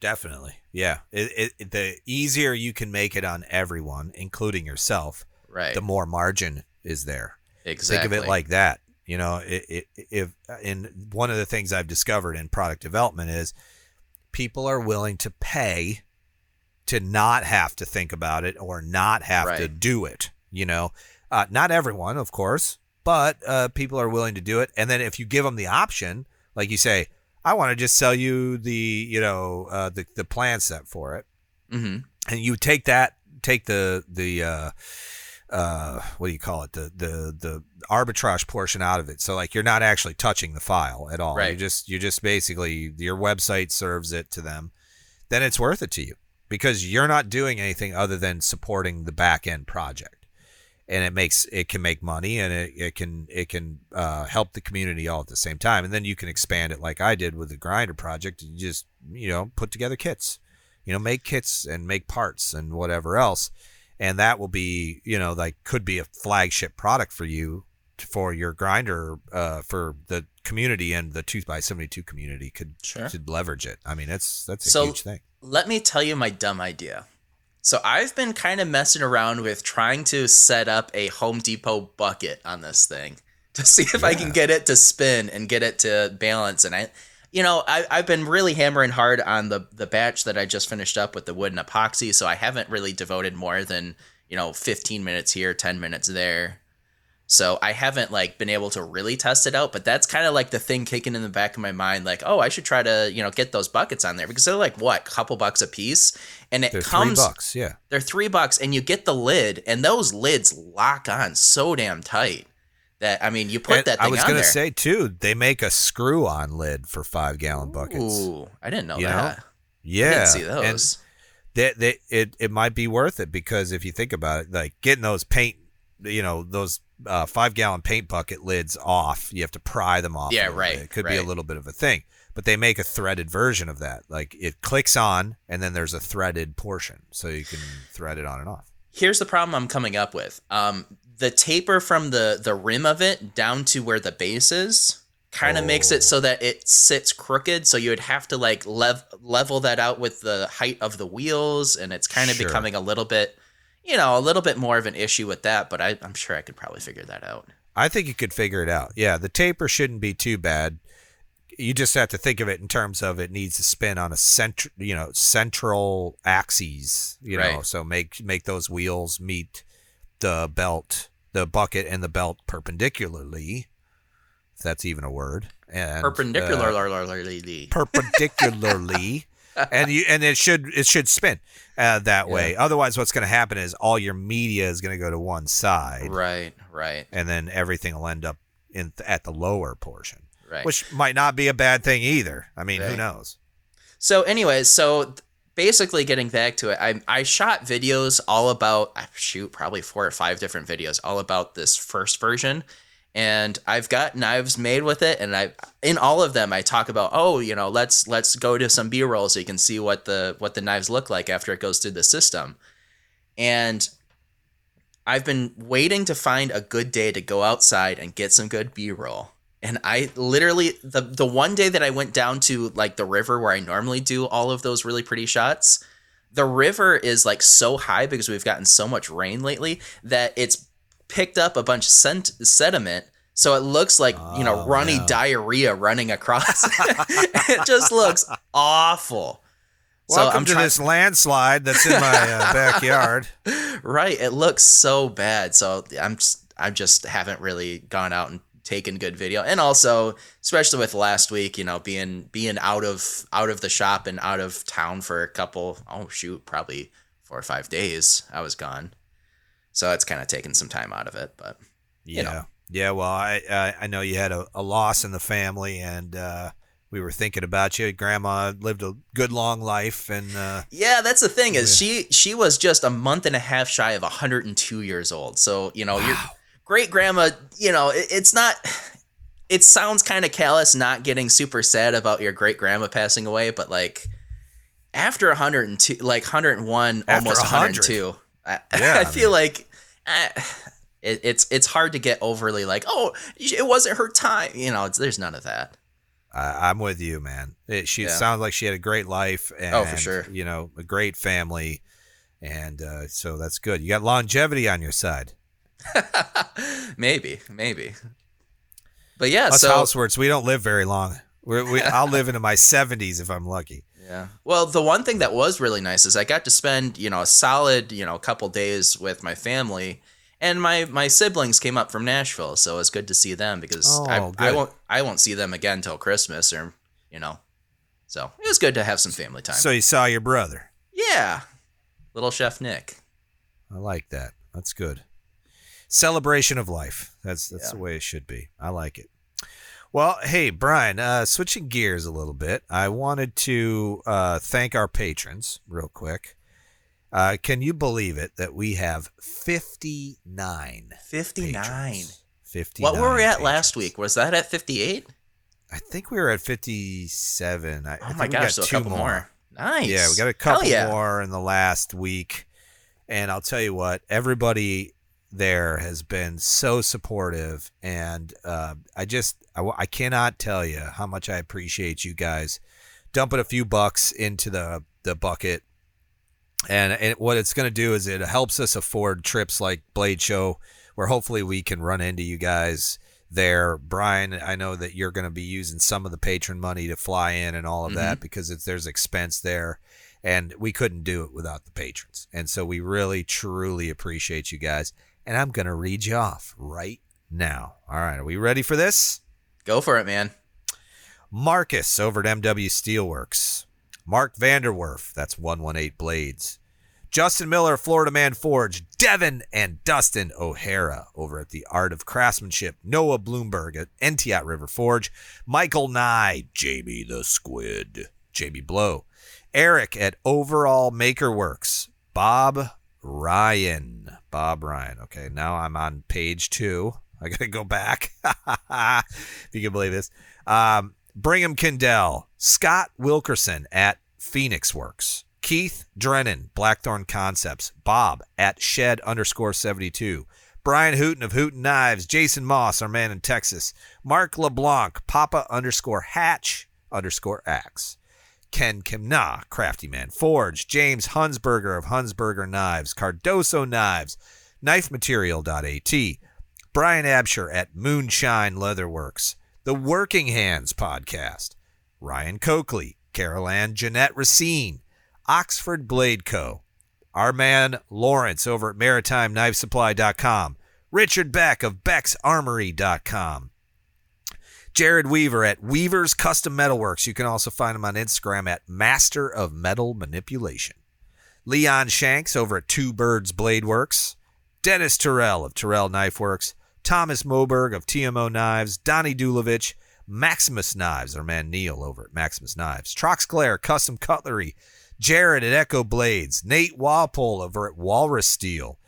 Definitely, yeah. It, it, the easier you can make it on everyone, including yourself, Right. the more margin is there. exactly. Think of it like that. You know, it, it, if in one of the things I've discovered in product development is people are willing to pay to not have to think about it or not have to do it. You know, uh, not everyone, of course, but uh, people are willing to do it. And then if you give them the option, like you say, I want to just sell you the, you know, uh, the the plan set for it hmm and you take that take the the uh what do you call it? The the the arbitrage portion out of it. So like you're not actually touching the file at all. You just you just basically your website serves it to them. Then it's worth it to you because you're not doing anything other than supporting the back end project. And it makes it can make money and it, it can it can uh, help the community all at the same time. And then you can expand it like i did with the grinder project and you just you know put together kits you know make kits and make parts and whatever else and that will be you know like could be a flagship product for you for your grinder uh, for the community and the two by 72 community could Sure. could leverage it i mean that's that's a So- huge thing Let me tell you my dumb idea. So I've been kind of messing around with trying to set up a Home Depot bucket on this thing to see if I can get it to spin and get it to balance. And I, you know, I, I've been really hammering hard on the the batch that I just finished up with the wood and epoxy. So I haven't really devoted more than you know 15 minutes here, 10 minutes there. So I haven't like been able to really test it out, but that's kind of like the thing kicking in the back of my mind, like, oh, I should try to you know get those buckets on there because they're like what, couple bucks a piece, and it They're comes three bucks. Yeah. they're three bucks, and you get the lid, and those lids lock on so damn tight that I mean, you put And that thing I was gonna there. say too, they make a screw-on lid for five gallon buckets. Ooh, I didn't know You know? that. I Yeah, didn't see and those. that that it it might be worth it because if you think about it, like getting those paint, you know, those uh, five gallon paint bucket lids off, you have to pry them off. Yeah, right, bit. It could be a little bit of a thing, but they make a threaded version of that. Like it clicks on, and then there's a threaded portion, so you can thread it on and off. Here's the problem I'm coming up with. Um, the taper from the the rim of it down to where the base is kind of makes Oh. it so that it sits crooked. So you would have to like lev- level that out with the height of the wheels, and it's kind of Sure. becoming a little bit, you know, a little bit more of an issue with that. But I, I'm sure I could probably figure that out. I think you could figure it out. Yeah, the taper shouldn't be too bad. You just have to think of it in terms of it needs to spin on a cent, you know, central axes. You know, so make make those wheels meet the belt, the bucket, and the belt perpendicularly. If that's even a word. And uh, Perpendicularly. perpendicularly [laughs] and you and it should it should spin uh, that way otherwise what's going to happen is all your media is going to go to one side right, right, and then everything will end up in at the lower portion right. which might not be a bad thing either i mean who knows So, anyways, so basically, getting back to it, I I shot videos all about I shoot probably four or five different videos all about this first version, and I've got knives made with it, and I in all of them I talk about oh you know let's let's go to some B roll so you can see what the what the knives look like after it goes through the system, and I've been waiting to find a good day to go outside and get some good B roll. And I literally the the one day that I went down to like the river where I normally do all of those really pretty shots, the river is like so high because we've gotten so much rain lately that it's picked up a bunch of sent- sediment. So it looks like, you know, Oh, runny no. diarrhea running across. [laughs] it just looks awful. welcome to try- this landslide that's in my uh, [laughs] backyard right it looks so bad so i'm just i just haven't really gone out and taken good video. And also especially with last week you know being being out of out of the shop and out of town for a couple oh shoot probably four or five days i was gone. So it's kind of taken some time out of it but yeah know. yeah. Well i I, I know you had a, a loss in the family and uh we were thinking about you. Grandma lived a good long life and uh yeah that's the thing is she she was just a month and a half shy of 102 years old. So you know your great grandma you know it, it's not it sounds kind of callous not getting super sad about your great grandma passing away but like after 102 like 101 After almost 100. 102 I, [laughs] Yeah, I I feel like eh, it, it's it's hard to get overly like oh it wasn't her time you know it's, there's none of that I, I'm with you, man. It, she Yeah. sounds like she had a great life, and Oh, for sure. You know, a great family, and uh, so that's good. You got longevity on your side. [laughs] maybe maybe but yeah Us so houseworks, we don't live very long. We're, we, I'll live into my 70s if I'm lucky. Yeah. Well, the one thing that was really nice is I got to spend, you know, a solid, you know, couple days with my family, and my my siblings came up from Nashville, so it's good to see them because Oh, I, I won't I won't see them again till Christmas or, you know, so it was good to have some family time. So you saw your brother. yeah, little Chef Nick. I like that. That's good. Celebration of life. That's that's Yeah. the way it should be. I like it. Well, hey Brian, uh, switching gears a little bit, I wanted to uh, thank our patrons real quick. Uh, can you believe it that we have fifty nine? Fifty nine. Fifty. What were we at last week? Was that at fifty eight? I think we were at fifty seven. I, I Oh think my gosh, got so a two couple more. Nice. Yeah, we got a couple yeah. more in the last week. And I'll tell you what, everybody there has been so supportive. And uh, I just, I cannot tell you how much I appreciate you guys dumping a few bucks into the, the bucket. And, and what it's going to do is it helps us afford trips like Blade Show, where hopefully we can run into you guys there. Brian, I know that you're going to be using some of the patron money to fly in and all of that because it's, there's expense there. And we couldn't do it without the patrons. And so we really, truly appreciate you guys. And I'm going to read you off right now. All right, are we ready for this? Go for it, man. Marcus over at MW Steelworks. Mark Vanderwerf, that's 118 Blades. Justin Miller, Florida Man Forge. Devin and Dustin O'Hara over at the Art of Craftsmanship. Noah Bloomberg at Entiat River Forge. Michael Nye, Jamie the Squid. Jamie Blow. Eric at Overall Maker Works. Bob Ryan. Bob Ryan. Okay, now I'm on page two. I gotta go back. [laughs] if you can believe this. Um, Brigham Kendall, Scott Wilkerson at Phoenix Works, Keith Drennan, Blackthorn Concepts, Bob at Shed underscore 72, Brian Hooten of Hooten Knives, Jason Moss, our man in Texas, Mark LeBlanc, Papa underscore Hatch underscore Axe, Ken Kimna, Crafty Man Forge, James Hunsberger of Hunsberger Knives, Cardoso Knives, KnifeMaterial.at, Brian Absher at Moonshine Leatherworks, The Working Hands Podcast, Ryan Coakley, Carol Ann Jeanette Racine, Oxford Blade Co., our man Lawrence over at MaritimeKnifeSupply.com, Richard Beck of Beck'sArmory.com, Jared Weaver at Weaver's Custom Metalworks. You can also find him on Instagram at Master of Metal Manipulation. Leon Shanks over at Two Birds Blade Works. Dennis Terrell of Terrell Knife Works. Thomas Moberg of TMO Knives. Donnie Dulovich. Maximus Knives, our man Neil over at Maximus Knives. Trox Claire Custom Cutlery. Jared at Echo Blades. Nate Walpole over at Walrus Steel.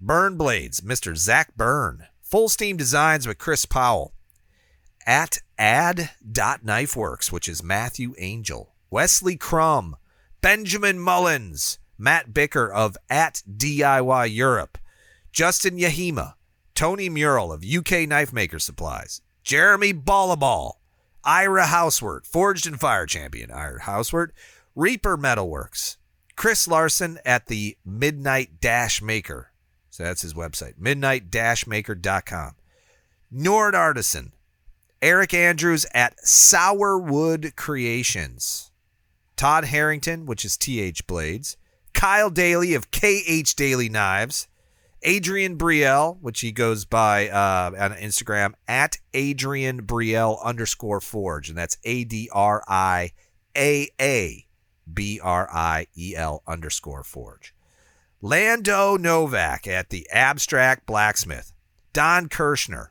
Burn Blades, Mr. Zach Byrne. Full Steam Designs with Chris Powell at ad.knifeworks, which is Matthew Angel, Wesley Crum, Benjamin Mullins, Matt Bicker of at DIY Europe, Justin Yahima, Tony Mural of UK Knife Maker Supplies, Jeremy Ballaball, Ira Housewort, Forged in Fire Champion, Ira Housewort, Reaper Metalworks, Chris Larson at the Midnight Dash Maker. So that's his website, midnight-maker.com. Nord Artisan, Eric Andrews at Sourwood Creations. Todd Harrington, which is TH Blades. Kyle Daly of KH Daily Knives. Adrian Brielle, which he goes by uh, on Instagram at Adrian Brielle underscore Forge, and that's A D R I A A B R I E L underscore Forge. Lando Novak at the Abstract Blacksmith. Don Kirschner,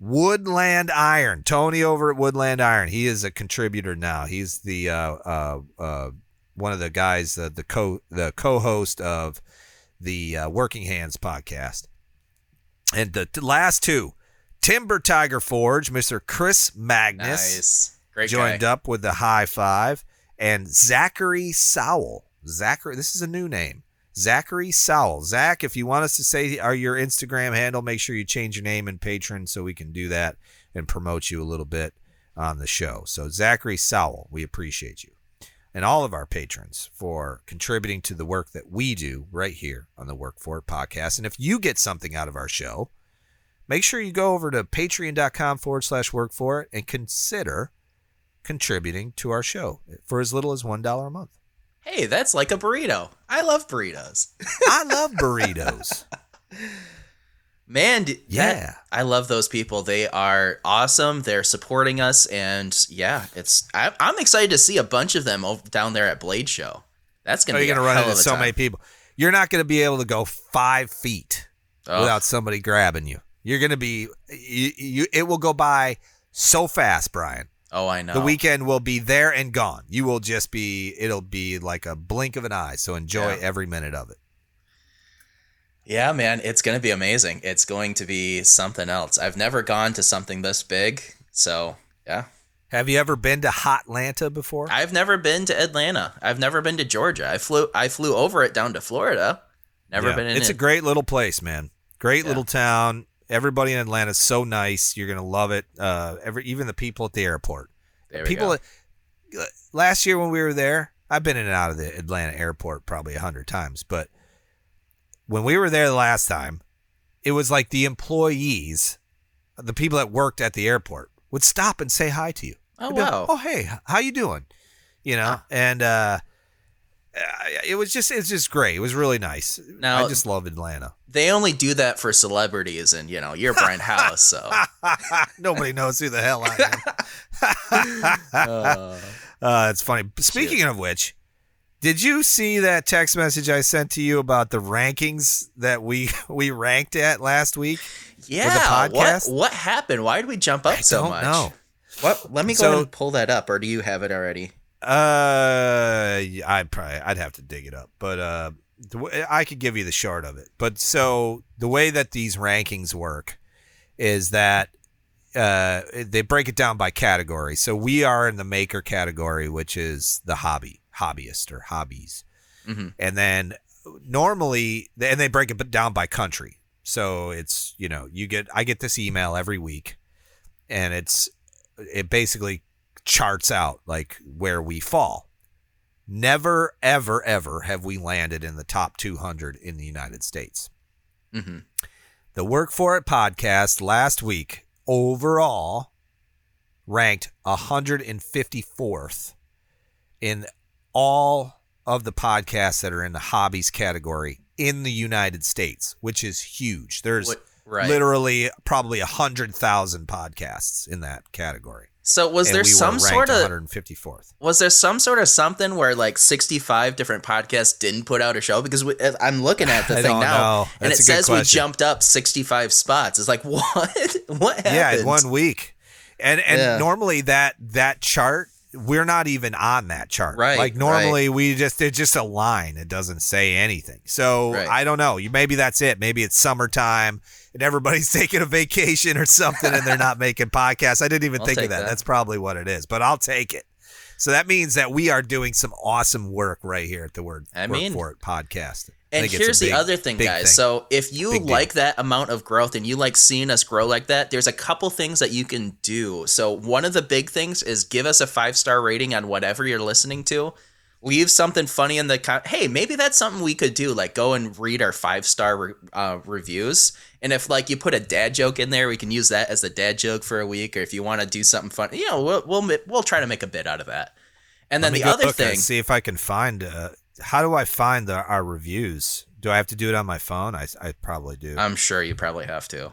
Woodland Iron. Tony over at Woodland Iron. He is a contributor now. He's the uh, uh, uh, one of the guys, uh, the co the co-host of the uh, Working Hands podcast. And the t- last two, Timber Tiger Forge, Mister Chris Magnus Nice. Great joined guy. up with the high five, and Zachary Sowell. Zachary, this is a new name. Zachary Sowell. Zach, if you want us to say our your Instagram handle, make sure you change your name and Patreon so we can do that and promote you a little bit on the show. So Zachary Sowell, we appreciate you. And all of our patrons for contributing to the work that we do right here on the Work For It podcast. And if you get something out of our show, make sure you go over to patreon.com forward slash work for it and consider contributing to our show for as little as $1 a month. Hey, that's like a burrito. I love burritos. I love burritos. [laughs] Man, that- Yeah. I love those people. They are awesome. They're supporting us, and yeah, it's. I, I'm excited to see a bunch of them over, down there at Blade Show. That's gonna oh, Are be you a going to run into so time. many people? You're not going to be able to go five feet Oh, without somebody grabbing you. You're going to be, you, you, it will go by so fast, Brian. Oh, I know. The weekend will be there and gone. You will just be, it'll be like a blink of an eye. So enjoy Yeah. every minute of it. Yeah, man, it's gonna be amazing. It's going to be something else. I've never gone to something this big, so yeah. Have you ever been to Hotlanta before? I've never been to Atlanta. I've never been to Georgia. I flew. I flew over it down to Florida. Never Yeah. been in it. It's it. a great little place, man. Great Yeah. little town. Everybody in Atlanta is so nice. You're gonna love it. Uh, every even the people at the airport. people go. that- last year when we were there, I've been in and out of the Atlanta airport probably a hundred times, but when we were there the last time, it was like the employees, the people that worked at the airport, would stop and say hi to you. Oh They'd be like, wow. oh hey, how you doing? You know, and uh, uh, it was just it's just great. It was really nice. Now- I just love Atlanta. They only do that for celebrities, and you know you're Brian House, so [laughs] Nobody knows who the hell I am. uh, [laughs] Uh, it's funny. Speaking of which, did you see that text message I sent to you about the rankings that we [laughs] we ranked at last week? yeah. What podcast? what happened? Why did we jump up I so don't much? know. What? Let me go So- ahead and pull that up, or do you have it already? Uh, I'd probably I'd have to dig it up, but uh, the way, I could give you the short of it. But so the way that these rankings work is that uh, they break it down by category. So we are in the maker category, which is the hobby, hobbyist or hobbies, Mhm. and then normally, and they break it down by country. So it's you know you get I get this email every week, and it's it basically charts out like where we fall. Never, ever, ever have we landed in the top 200 in the United States. hmm The Work For It podcast last week overall ranked 154th in all of the podcasts that are in the hobbies category in the United States, which is huge. There's right. literally probably 100,000 podcasts in that category. So was And there we some sort of 154th. was there some sort of something where like 65 different podcasts didn't put out a show because we, I'm looking at the thing now know. and it That's good says we jumped up 65 spots. It's like [laughs] what? what happened? Yeah, in one week. And and Yeah. normally that that chart we're not even on that chart. Right, Like normally we just it's just a line. It doesn't say anything. So Right. I don't know. You maybe that's it. Maybe it's summertime and everybody's [laughs] taking a vacation or something and they're not [laughs] making podcasts. I didn't even I'll think of that. that. That's probably what it is. But I'll take it. So that means that we are doing some awesome work right here at the Work I mean- for It podcast. And think it's a here's the other thing, guys. thing. So if you Big deal. like that amount of growth and you like seeing us grow like that, there's a couple things that you can do. So one of the big things is give us a five star rating on whatever you're listening to. Leave something funny in the com- hey, maybe that's something we could do. Like go and read our five star re- uh, reviews, and if like you put a dad joke in there, we can use that as a dad joke for a week. Or if you want to do something fun, you know, we'll we'll we'll try to make a bit out of that. And then Let me the other thing, see if I can find. Uh, how do I find the, our reviews? Do I have to do it on my phone? I, I probably do. I'm sure you probably have to.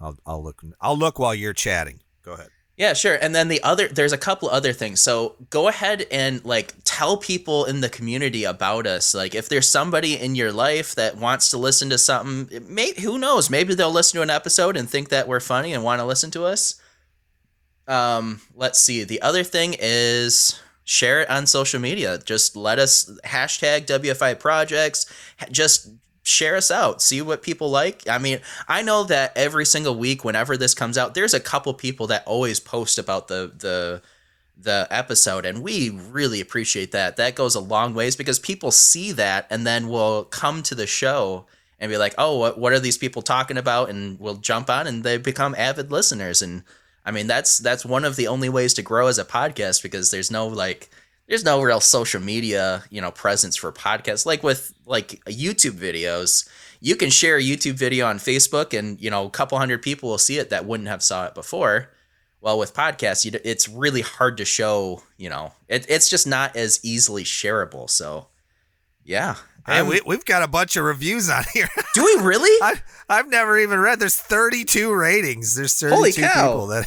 I'll I'll look. I'll look while you're chatting. Go ahead. Yeah, sure. And then the other, there's a couple other things. So go ahead and like tell people in the community about us. Like if there's somebody in your life that wants to listen to something, may who knows? Maybe they'll listen to an episode and think that we're funny and want to listen to us. Um, let's see. The other thing is share it on social media. Just let us hashtag WFI projects. Just share us out. See what people like. I mean, I know that every single week, whenever this comes out, there's a couple people that always post about the the the episode and we really appreciate that that goes a long ways because people see that and then will come to the show and be like oh what, what are these people talking about and we'll jump on and they become avid listeners and i mean that's that's one of the only ways to grow as a podcast because there's no like there's no real social media you know presence for podcasts. Like with like youtube videos you can share a youtube video on facebook and you know a couple hundred people will see it that wouldn't have saw it before. Well with podcasts it's really hard to show you know it, it's just not as easily shareable. So yeah Hey, we, we've got a bunch of reviews on [laughs] here. do we really [laughs] I, I've never even read. There's 32 ratings. There's 32 Holy cow. people that.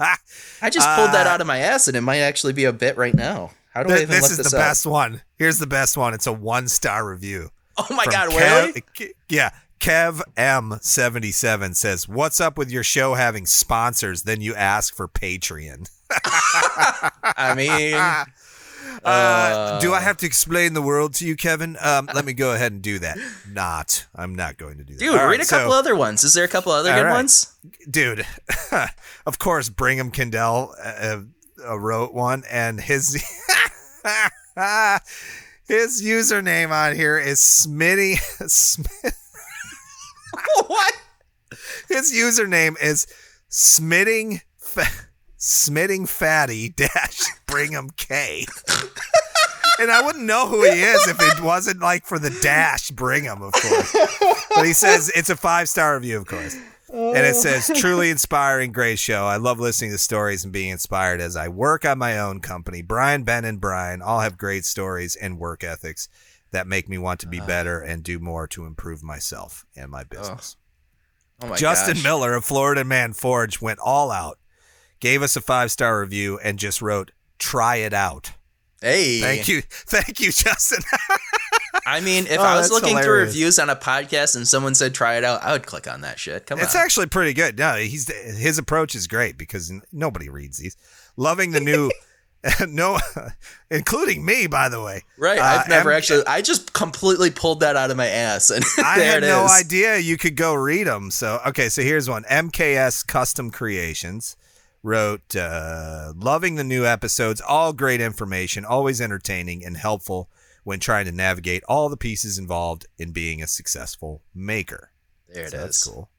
[laughs] i just pulled that Uh, out of my ass and it might actually be a bit right now how do i even this is this the up best one. Here's the best one. It's a one star review. oh my god Kev- really Ke- yeah. Kev M77 says, What's up with your show having sponsors? Then you ask for Patreon. i mean Uh, do I have to explain the world to you, Kevin? Um, let me go ahead and do that. Not. I'm not going to do that. dude All read right, a couple so- other ones is there a couple other good right. ones dude [laughs] of course brigham kendall uh, uh, wrote one and his [laughs] his username on here is smitty [laughs] Smi- what his username is smitting fa- smitting fatty [laughs] dash brigham k and i wouldn't know who he is if it wasn't like for the dash brigham of course but he says it's a five star review of course And it says, truly inspiring, great show. I love listening to stories and being inspired as I work on my own company. Brian, Ben, and Brian all have great stories and work ethics that make me want to be uh. better and do more to improve myself and my business. Oh my Justin gosh. Miller of Florida Man Forge went all out, gave us a five star review, and just wrote, try it out. Hey, Thank you. Thank you, Justin. I mean, if [laughs] Oh, I was that's looking through reviews on a podcast and someone said try it out, I would click on that shit. Come It's on. It's actually pretty good. No, he's his approach is great because nobody reads these. Loving the new, [laughs] no, [laughs] including me, by the way. right. Uh, I've never M- actually. I just completely pulled that out of my ass, and I had it no idea you could go read them. So okay, so here's one. MKS Custom Creations wrote, uh, "Loving the new episodes. All great information. Always entertaining and helpful when trying to navigate all the pieces involved in being a successful maker." There it So is. That's cool.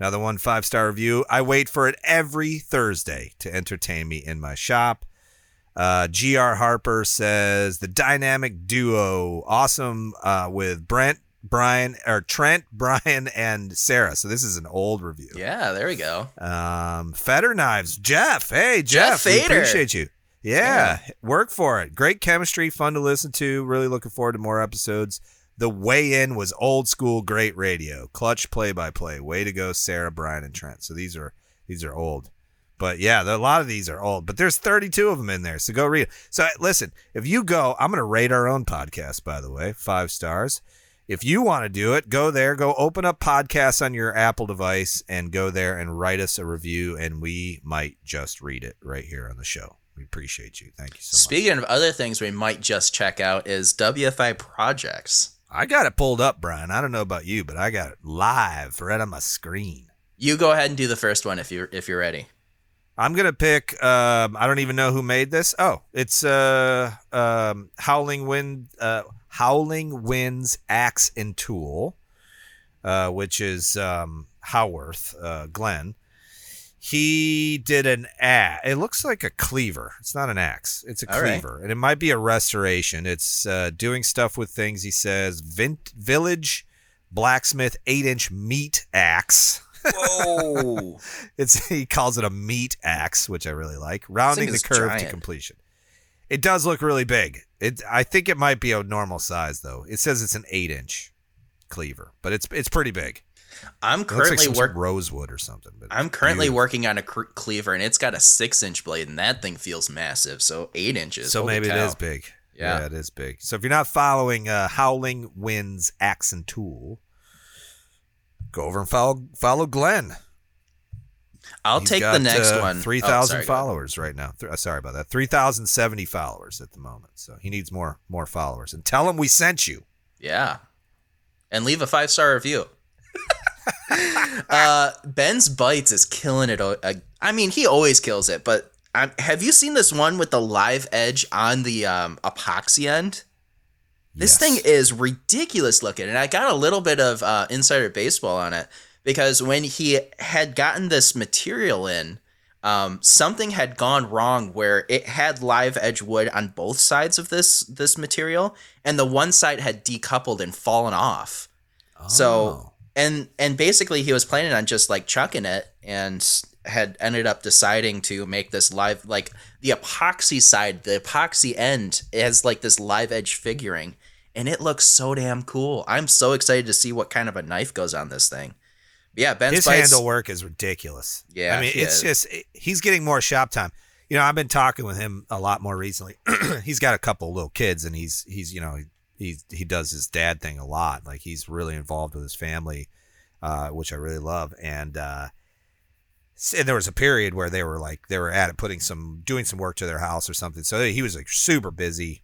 Another one five star review. I wait for it every Thursday to entertain me in my shop. Uh, Gr Harper says the dynamic duo, awesome uh, with Brent, Brian, or Trent, [laughs] Brian, and Sarah. So this is an old review. Yeah, there we go. Um, Fetter Knives, Jeff. Hey, Jeff Jeff, we appreciate you. Yeah, work for it. Great chemistry, fun to listen to. Really looking forward to more episodes. The way in was old school, great radio. Clutch play by play. Way to go, Sarah, Brian, and Trent. So these are these are old. But yeah, a lot of these are old. But there's 32 of them in there. So go read. it. So listen, if you go, I'm going to rate our own podcast. By the way, five stars. If you want to do it, go there, go open up podcasts on your Apple device and go there and write us a review, and we might just read it right here on the show. We appreciate you. Thank you so much. Speaking of other things we might just check out is WFI projects. I got it pulled up, Brian. I don't know about you, but I got it live right on my screen. You go ahead and do the first one if you're if you're ready. I'm gonna pick. Um, I don't even know who made this. Oh, it's uh, um, Howling Wind, uh, Howling Winds Axe and Tool, uh, which is um, Howarth uh, Glenn. He did an axe. It looks like a cleaver. It's not an axe. It's a All right. cleaver, and it might be a restoration. It's uh, doing stuff with things. He says, Vint- Village Blacksmith eight inch meat axe. Whoa! [laughs] It's he calls it a meat axe, which I really like. Rounding the curve to completion. It does look really big. It I think it might be a normal size though. It says it's an eight inch cleaver, but it's it's pretty big. I'm It looks like currently some rosewood or something. But I'm currently beautiful. working on a cleaver, and it's got a six inch blade, and that thing feels massive. So eight inches. So maybe it cow. is big. Yeah. it is big. So if you're not following uh, Howling Winds Axe and Tool, go over and follow follow Glenn. I'll He's take got, the next uh, one. Three Oh, thousand sorry, go ahead. followers right now. Th- uh, sorry about that. Three thousand seventy followers at the moment. So he needs more more followers. And tell him we sent you. Yeah. And leave a five star review. [laughs] uh, Ben's Bites is killing it. uh, I mean, he always kills it, but um, have you seen this one with the live edge on the um, epoxy end? This Yes. thing is ridiculous looking, and I got a little bit of uh, insider baseball on it because when he had gotten this material in, um, something had gone wrong where it had live edge wood on both sides of this this material, and the one side had decoupled and fallen off. Oh. So and and basically he was planning on just like chucking it and had ended up deciding to make this live like the epoxy side the epoxy end has like this live edge figuring and it looks so damn cool i'm so excited to see what kind of a knife goes on this thing yeah ben's his handle work is ridiculous. Yeah, I mean it's is. just he's getting more shop time. You know, I've been talking with him a lot more recently. [clears throat] he's got a couple little kids, and he's he's you know he he does his dad thing a lot. Like he's really involved with his family, uh, which I really love. And uh, and there was a period where they were like they were at it putting some doing some work to their house or something. So he was like super busy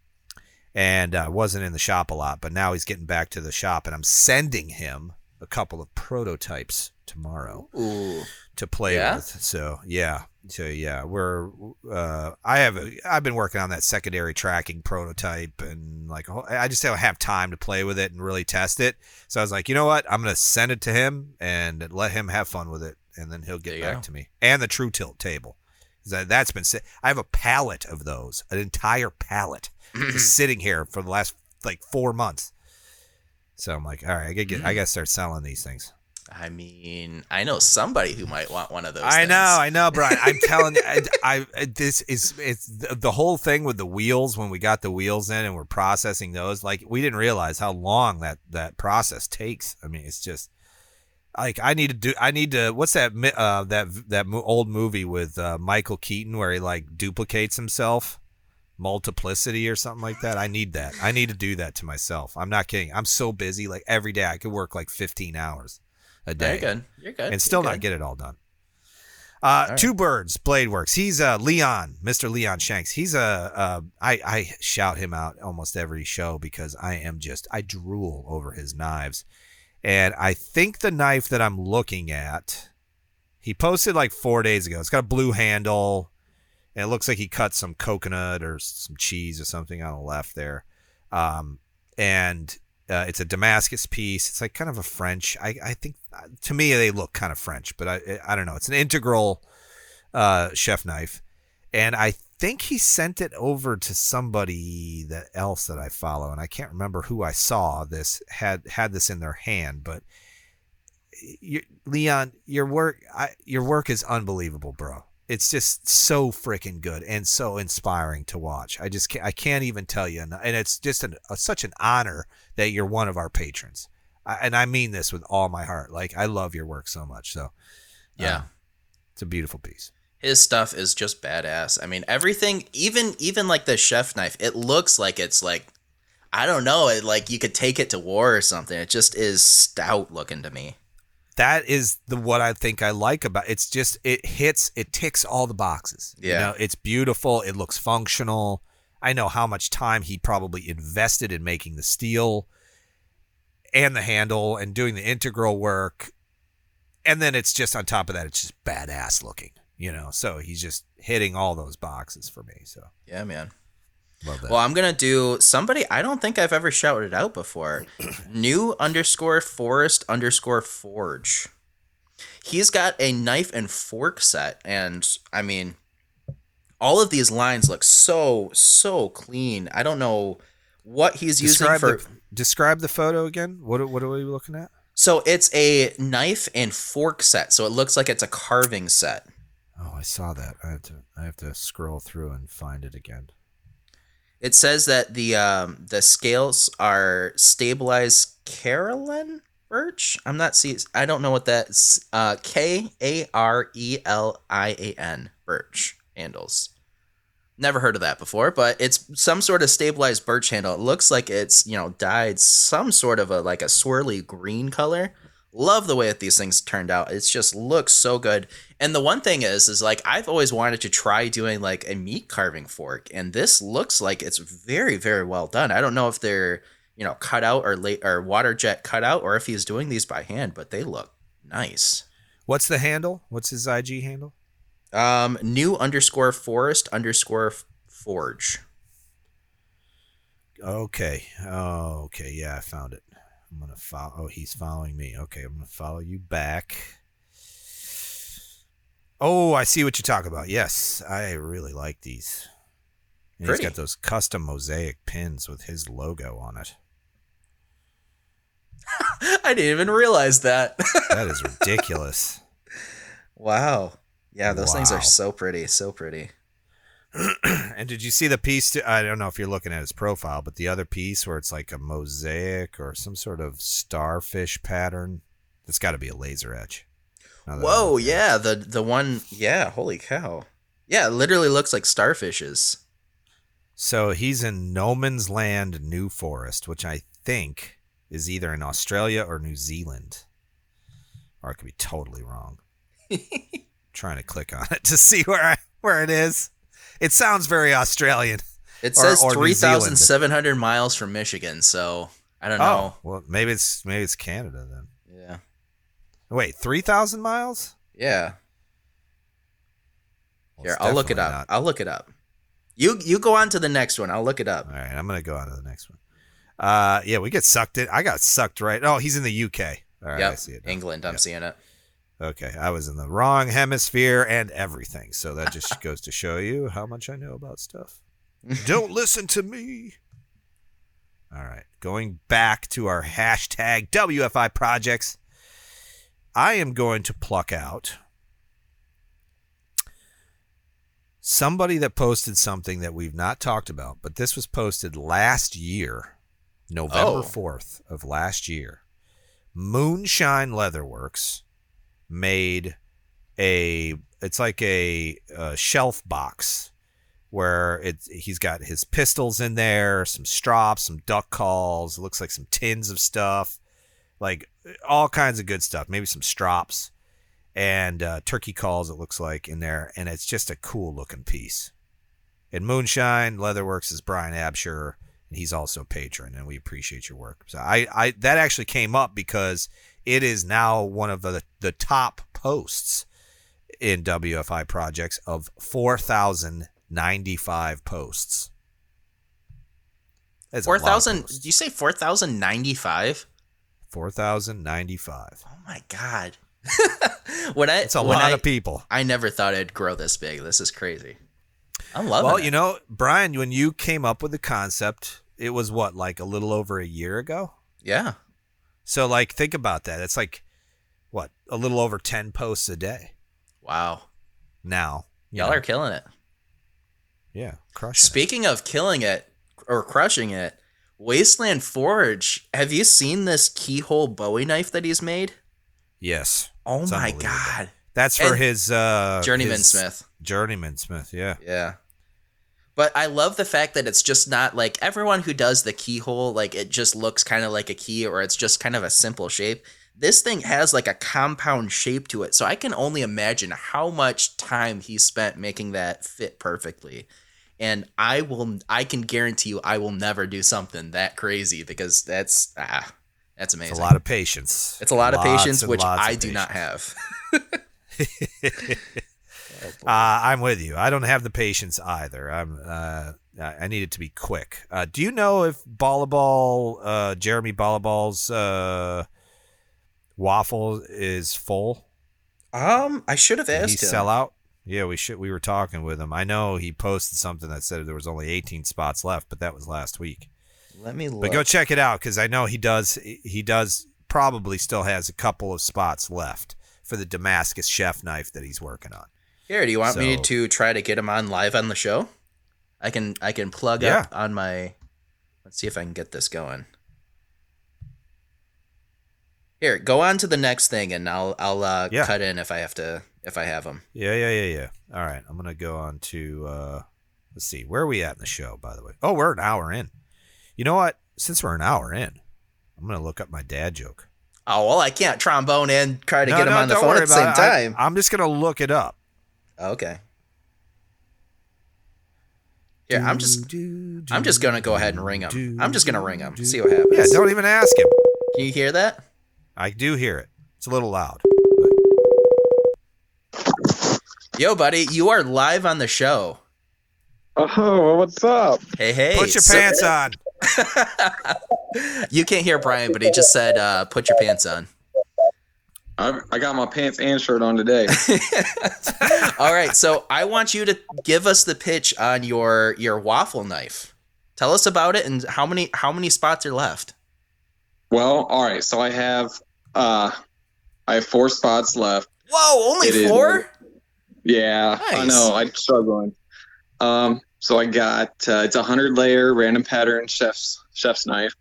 and uh, wasn't in the shop a lot. But now he's getting back to the shop, and I'm sending him a couple of prototypes tomorrow Ooh. to play Yeah? with. So yeah, so yeah, we're uh, I have a, I've been working on that secondary tracking prototype, and like I just don't have time to play with it and really test it. So I was like, you know what, I'm gonna send it to him and let him have fun with it, and then he'll get back go. to me. And the True Tilt table. That, that's been I have a pallet of those, an entire pallet, just [clears throat] sitting here for the last like four months. So I'm like, all right, I gotta get, I gotta start selling these things. I mean, I know somebody who might want one of those. I things. know, I know, Brian. I'm [laughs] telling you, I, I this is it's the, the whole thing with the wheels when we got the wheels in and we're processing those. Like we didn't realize how long that that process takes. I mean, it's just like I need to do. I need to. What's that? mi- Uh, that that old movie with uh, Michael Keaton where he like duplicates himself, multiplicity or something like that. I need that. I need to do that to myself. I'm not kidding. I'm so busy. Like every day, I could work like 15 hours a You're day good. You're good. and still You're not good. get it all done. Uh, right. Two Birds Blade Works. He's uh, Leon, Mr. Leon Shanks. He's a. Uh, I I shout him out almost every show because I am just I drool over his knives, and I think the knife that I'm looking at, he posted like four days ago. It's got a blue handle, and it looks like he cut some coconut or some cheese or something on the left there, um, and uh, it's a Damascus piece. It's like kind of a French. I, I think to me they look kind of French, but I I don't know. It's an integral uh, chef knife, and I think he sent it over to somebody that else that I follow, and I can't remember who I saw this had had this in their hand, but. You, Leon, your work, I, your work is unbelievable, bro. It's just so freaking good and so inspiring to watch. I just can't, I can't even tell you, and it's just an, a, such an honor that you're one of our patrons, I, and I mean this with all my heart. Like I love your work so much. So, Yeah. um, it's a beautiful piece. His stuff is just badass. I mean, everything, even even like the chef knife, it looks like it's like, I don't know, it like you could take it to war or something. It just is stout looking to me. That is the what I think I like about it's just it hits it ticks all the boxes. You Yeah. know, it's beautiful, it looks functional. I know how much time he probably invested in making the steel and the handle and doing the integral work. And then it's just on top of that, it's just badass looking, you know. So he's just hitting all those boxes for me. So Yeah, man. Love that. Well, I'm gonna do somebody I don't think I've ever shouted out before. [clears throat] New underscore forest underscore forge. He's got a knife and fork set, and I mean, all of these lines look so so clean. I don't know what he's describe using for. the describe the photo again. What are- what are we looking at? So it's a knife and fork set. So it looks like it's a carving set. Oh, I saw that. I have to I have to scroll through and find it again. It says that the um, the scales are stabilized Karelian birch. I'm not see. I don't know what that's. Uh, K A R E L I A N birch handles. Never heard of that before, but it's some sort of stabilized birch handle. It looks like it's you know dyed some sort of a like a swirly green color. Love the way that these things turned out. It just looks so good. And the one thing is, is like I've always wanted to try doing like a meat carving fork, and this looks like it's very, very well done. I don't know if they're you know cut out or late or water jet cut out, or if he's doing these by hand, but they look nice. What's the handle? What's his IG handle? Um, new underscore forest underscore forge. Okay. Oh, okay. Yeah, I found it. I'm gonna follow. Oh, he's following me. Okay, I'm gonna follow you back. Oh, I see what you're talking about. Yes, I really like these. And he's got those custom mosaic pins with his logo on it. [laughs] I didn't even realize that. That is [laughs] ridiculous. wow. Yeah, those things are so pretty, so pretty. [clears throat] and did you see the piece? To, I don't know if you're looking at his profile, but the other piece where it's like a mosaic or some sort of starfish pattern. It's got to be a laser etch. Whoa, looking at it. yeah, the the one, yeah, holy cow. Yeah, it literally looks like starfishes. So he's in No Man's Land, New Forest, which I think is either in Australia or New Zealand. Or I could be totally wrong. [laughs] trying to click on it [laughs] to see where I, where it is. It sounds very Australian. It says or New three thousand seven hundred miles from Michigan, so I don't oh, know. Oh, well, maybe it's maybe it's Canada then. Wait, three thousand miles? yeah. Well, Here, I'll look it up. not. I'll look it up. You you go on to the next one. I'll look it up. All right, I'm gonna go on to the next one. Uh, yeah, we get sucked in. I got sucked right. Oh, he's in the UK. All right, I see it. now. England. I'm Yep. seeing it. Okay, I was in the wrong hemisphere and everything. So that just [laughs] goes to show you how much I know about stuff. [laughs] Don't listen to me. All right, going back to our hashtag WFI projects. I am going to pluck out somebody that posted something that we've not talked about, but this was posted last year, November Oh. 4th of last year. Moonshine Leatherworks made a it's like a, uh shelf box where it's he's got his pistols in there, some strops, some duck calls, it looks like some tins of stuff, like all kinds of good stuff, maybe some strops and uh, turkey calls it looks like in there and it's just a cool looking piece and moonshine leatherworks is brian absher and he's also a patron and we appreciate your work so i, I that actually came up because it is now one of the, the top posts in wfi projects of 4095 posts That's a lot Four of thousand? posts. Did you say four thousand ninety-five? 4095 Oh my god! [laughs] when I it's a lot I, of people I never thought it'd grow this big. This is crazy. I'm loving Well, it. Well, you know, Brian, when you came up with the concept, it was what, like a little over a year ago? yeah. So, like, think about that. It's like, what, a little over 10 posts a day Wow. now. Y'all know? are killing it. Yeah, crushing it. Speaking of killing it or crushing it, Wasteland Forge. Have you seen this keyhole Bowie knife that he's made? Yes. Oh my god! That's for And- his uh Journeyman his- Smith. Journeyman Smith, yeah. Yeah. But I love the fact that it's just not like everyone who does the keyhole, like it just looks kind of like a key or it's just kind of a simple shape. This thing has like a compound shape to it. So I can only imagine how much time he spent making that fit perfectly. And I will I can guarantee you I will never do something that crazy because that's ah that's amazing. It's a lot of patience. It's a lot of patience, which I do not patience. have. [laughs] [laughs] Uh, I'm with you. I don't have the patience either. I'm. Uh, I need it to be quick. Uh, do you know if Ballaball, uh, Jeremy Ballaball's uh, waffle is full? Um, I should have Did he asked him. sell out? Yeah, we should. We were talking with him. I know he posted something that said there was only 18 spots left, but that was last week. Let me look. But go check it out because I know he does. He does probably still has a couple of spots left for the Damascus chef knife that he's working on. Here, do you want me to try to get him on live on the show? I can I can plug Yeah. up on my Let's see if I can get this going. Here, go on to the next thing and I'll I'll uh, Yeah. cut in if I have to if I have them. Yeah, yeah, yeah, yeah. All right, I'm gonna go on to. uh Let's see, where are we at in the show? By the way, oh, we're an hour in. You know what? Since we're an hour in, I'm gonna look up my dad joke. Oh well, I can't trombone and try to No, get him no, on the phone at the same it. I- time. I'm just gonna look it up. okay. Yeah, I'm just I'm just gonna go ahead and ring him. I'm just gonna ring him. See what happens. Yeah, don't even ask him. Can you hear that? I do hear it. It's a little loud. Yo, buddy, you are live on the show. Oh, what's up? Hey, hey. Put your so- pants on. [laughs] you can't hear Brian, but he just said, uh, "Put your pants on." I, I got my pants and shirt on today. [laughs] All right, so I want you to give us the pitch on your your waffle knife. Tell us about it and how many how many spots are left. well, all right. So I have uh, I have four spots left. Whoa, only It is- four? Yeah, I know. I'm struggling. Um, so I got uh, it's a hundred layer random pattern chef's chef's knife.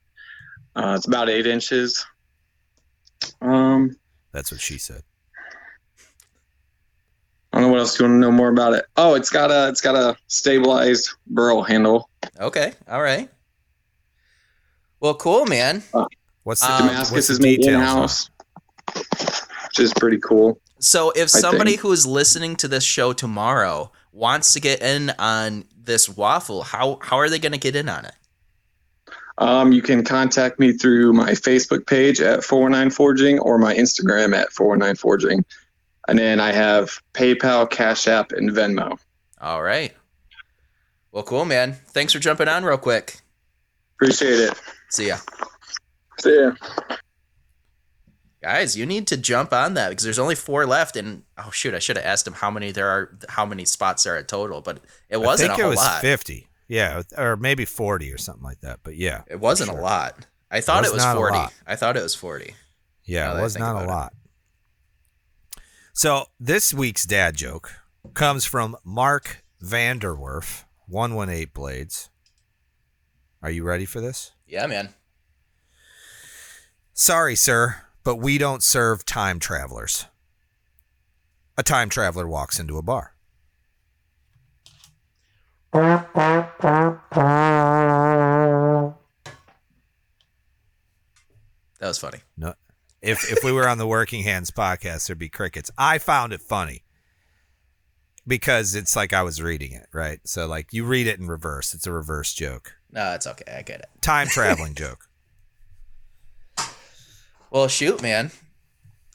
Uh, it's about eight inches. Um, That's what she said. I don't know what else you want to know more about it. Oh, it's got a it's got a stabilized burl handle. Okay, all right. Well, cool, man. What's the, Um, what's Damascus the is made in details house, which is pretty cool. So, if somebody who is listening to this show tomorrow wants to get in on this waffle, how how are they going to get in on it? Um, you can contact me through my Facebook page at 419 Forging or my Instagram at 419 Forging. And then I have PayPal, Cash App, and Venmo. All right. Well, cool, man. Thanks for jumping on real quick. Appreciate it. See ya. See ya. Guys, you need to jump on that because there's only four left, and oh shoot, I should have asked him how many there are, how many spots there are total, but it wasn't I a think whole it was lot. 50. Yeah, or maybe 40 or something like that. But yeah, It wasn't sure. a lot. I thought Was it was forty. I thought it was forty. yeah, it was not a about it. lot. So this week's dad joke comes from Mark Vanderwerf, 118 Blades. Are you ready for this? Yeah, man. Sorry, sir, but we don't serve time travelers. A time traveler walks into a bar. That was funny. No, if if we were on the Working Hands podcast, there'd be crickets. I found it funny because it's like I was reading it, right? So like you read it in reverse. It's a reverse joke, No, it's okay. I get it. time [laughs] traveling joke. Well, shoot, man.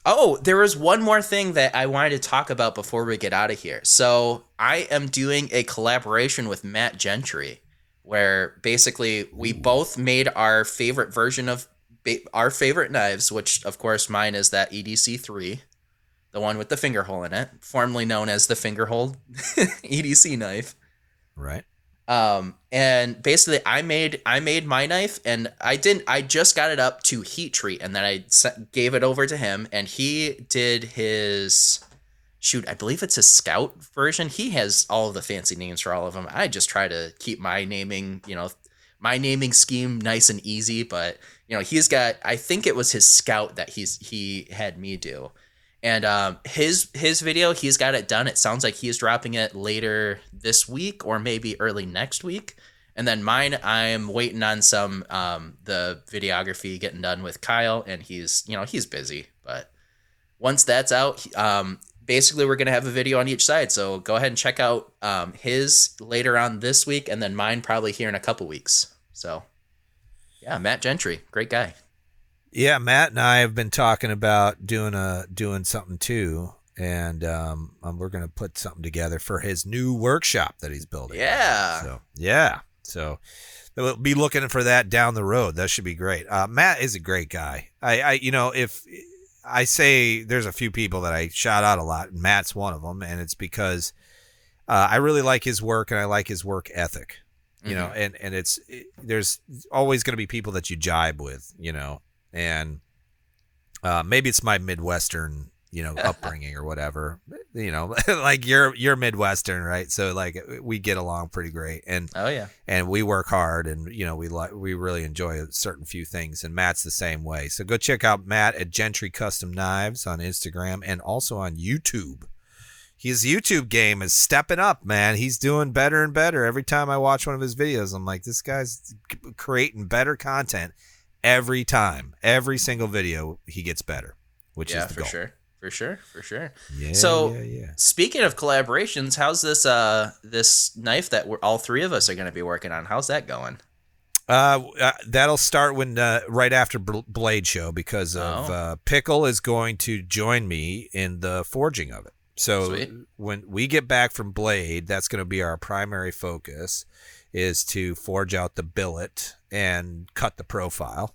Oh, there was one more thing that I wanted to talk about before we get out of here. So, I am doing a collaboration with Matt Gentry where basically we both made our favorite version of ba- our favorite knives, which of course mine is that EDC 3, the one with the finger hole in it, formerly known as the finger hole [laughs] EDC knife. Right. Um, and basically, I made I made my knife, and I didn't. I just got it up to heat treat, and then I gave it over to him, and he did his shoot. I believe it's a scout version. He has all of the fancy names for all of them. I just try to keep my naming, you know, my naming scheme nice and easy. But you know, he's got. I think it was his scout that he's he had me do. And um, his his video, he's got it done. It sounds like he's dropping it later this week or maybe early next week. And then mine, I'm waiting on some um, the videography getting done with Kyle, and he's you know he's busy. But once that's out, um, basically we're gonna have a video on each side. So go ahead and check out um, his later on this week, and then mine probably here in a couple weeks. So yeah, Matt Gentry, great guy. Yeah, Matt and I have been talking about doing a doing something too, and um, um, we're gonna put something together for his new workshop that he's building. Yeah. So yeah, so we'll be looking for that down the road. That should be great. Uh, Matt is a great guy. I, I, you know, if I say there's a few people that I shout out a lot, and Matt's one of them, and it's because uh, I really like his work and I like his work ethic. You know, and and it's it, there's always going to be people that you jibe with. You know, and uh, maybe it's my midwestern you know upbringing or whatever you know [laughs] like you're you're midwestern right? So like we get along pretty great and Oh yeah. and we work hard and you know we like we really enjoy certain few things and matt's the same way. So go check out matt at gentry custom knives on instagram and also on youtube. His youtube game is stepping up man. He's doing better and better. Every time i watch one of his videos i'm like this guy's creating better content every time every single video he gets better which yeah, is the for goal sure. For sure. For sure. yeah So- yeah yeah Speaking of collaborations, how's this uh this knife that we're all three of us are going to be working on? How's that going? Uh, uh, that'll start when uh, right after Bl- Blade Show because of Oh. uh, Pickle is going to join me in the forging of it. So Sweet. when we get back from Blade, that's going to be our primary focus is to forge out the billet and cut the profile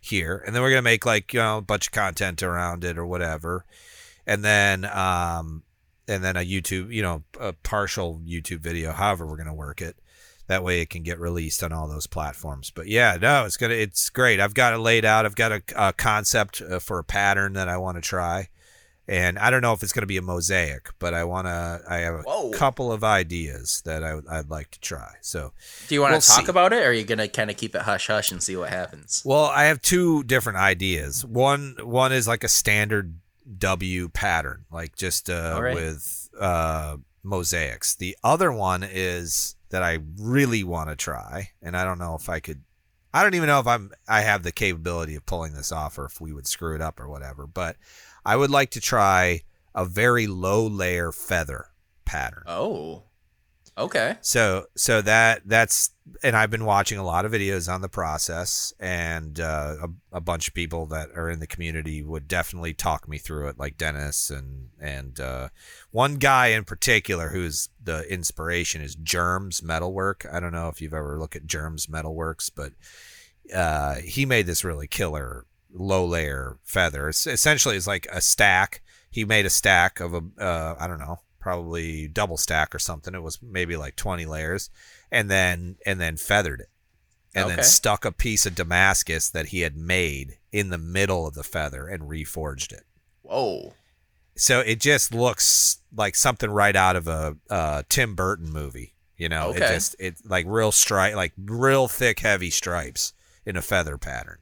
here, and then we're going to make like you know a bunch of content around it or whatever, and then um and then a YouTube you know a partial YouTube video, however we're going to work it. That way it can get released on all those platforms. But yeah no it's gonna it's great. I've got it laid out. I've got a, a concept uh, for a pattern that i want to try and i don't know if it's going to be a mosaic but i want to i have a Whoa. couple of ideas that I, i'd like to try so Do you want to We'll talk see. about it, or are you going to kind of keep it hush hush and see what happens? well i have two different ideas one one is like a standard w pattern like just uh, All right. with uh mosaics the other one is that i really want to try and i don't know if i could I don't even know if I'm I have the capability of pulling this off or if we would screw it up or whatever, but I would like to try a very low layer feather pattern. Oh, okay. So so that that's and I've been watching a lot of videos on the process and uh, a, a bunch of people that are in the community would definitely talk me through it like Dennis and and uh, one guy in particular who's the inspiration is Germs Metalwork. I don't know if you've ever looked at Germs Metalworks, but uh, he made this really killer low layer feather. It's essentially it's like a stack. He made a stack of a uh, I don't know probably double stack or something. It was maybe like 20 layers and then and then feathered it. And Okay. then stuck a piece of Damascus that he had made in the middle of the feather and reforged it. Whoa. so it just looks like something right out of a uh, Tim Burton movie. You know, it just it like real stripe, like real thick, heavy stripes in a feather pattern.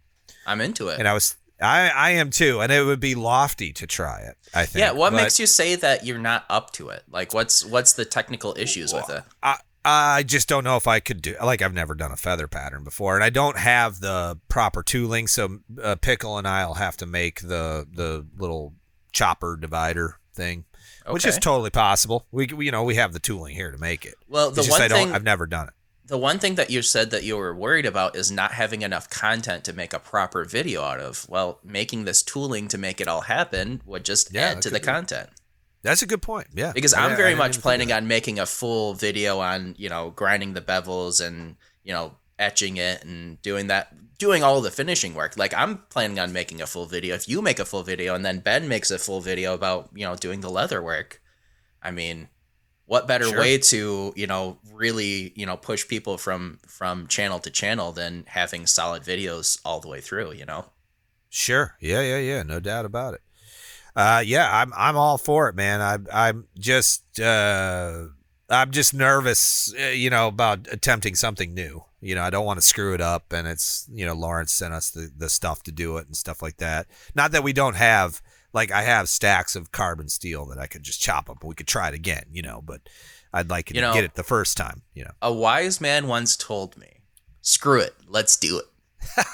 I'm into it. And I was, I, I am too, and it would be lofty to try it. I think. yeah, what but makes you say that you're not up to it? Like, what's what's the technical issues with it? I, I just don't know if I could do. Like I've never done a feather pattern before, and I don't have the proper tooling. So uh, pickle and I'll have to make the the little chopper divider thing, which is totally possible. We, we you know we have the tooling here to make it. Well, the It's one thing I've never done it. The one thing that you said that you were worried about is not having enough content to make a proper video out of. Well, making this tooling to make it all happen would just Yeah, add to the be. content. That's a good point. Yeah, Because I- I'm I very didn't much planning on making a full video on, you know, grinding the bevels and, you know, etching it and doing that doing all the finishing work. Like I'm planning on making a full video. If you make a full video and then Ben makes a full video about, you know, doing the leather work, I mean, what better Sure. way to, you know, really, you know, push people from from channel to channel than having solid videos all the way through, you know? Sure. Yeah, yeah, yeah. No doubt about it. Uh, yeah, I'm I'm all for it, man. I I'm just uh, I'm just nervous, uh, you know, about attempting something new. You know, I don't want to screw it up, and it's you know Lawrence sent us the the stuff to do it and stuff like that. Not that we don't have like I have stacks of carbon steel that I could just chop up. We could try it again, you know, but I'd like You to know- get it the first time, you know. A wise man once told me, "Screw it, let's do it." [laughs]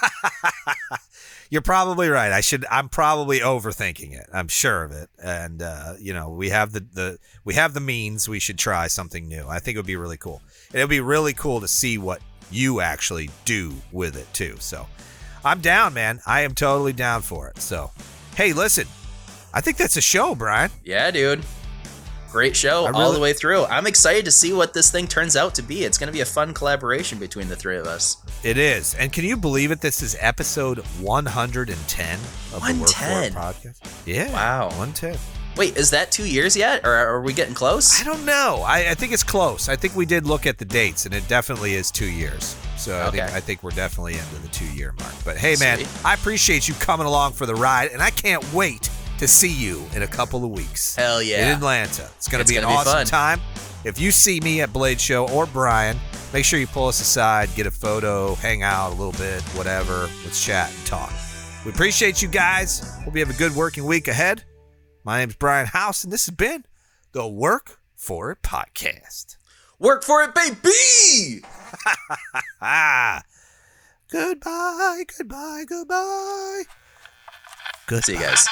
You're probably right. I should. I'm probably overthinking it. I'm sure of it. And uh, you know, we have the, the we have the means. We should try something new. I think it would be really cool. And it would be really cool to see what you actually do with it too. So, I'm down, man. I am totally down for it. So, hey, listen. I think that's a show, Brian. Yeah, dude. Great show I all the way through. I'm excited to see what this thing turns out to be. It's going to be a fun collaboration between the three of us. It is. And can you believe it? This is episode 110 of the Work 110? podcast. Yeah. Wow. 110. Wait, is that two years yet, or are we getting close? I don't know. I, I think it's close. I think we did look at the dates, and it definitely is two years. So I, think, I think we're definitely into the two year mark. But hey, man, I appreciate you coming along for the ride, and I can't wait to see you in a couple of weeks Hell yeah. in! Atlanta. It's going to be an awesome fun. time. If you see me at Blade Show or Brian, make sure you pull us aside, get a photo, hang out a little bit, whatever. Let's chat and talk. We appreciate you guys. Hope you have a good working week ahead. My name's Brian House, and this has been the Work For It podcast. Work for it, baby! [laughs] Goodbye, goodbye, goodbye. Good. See you guys.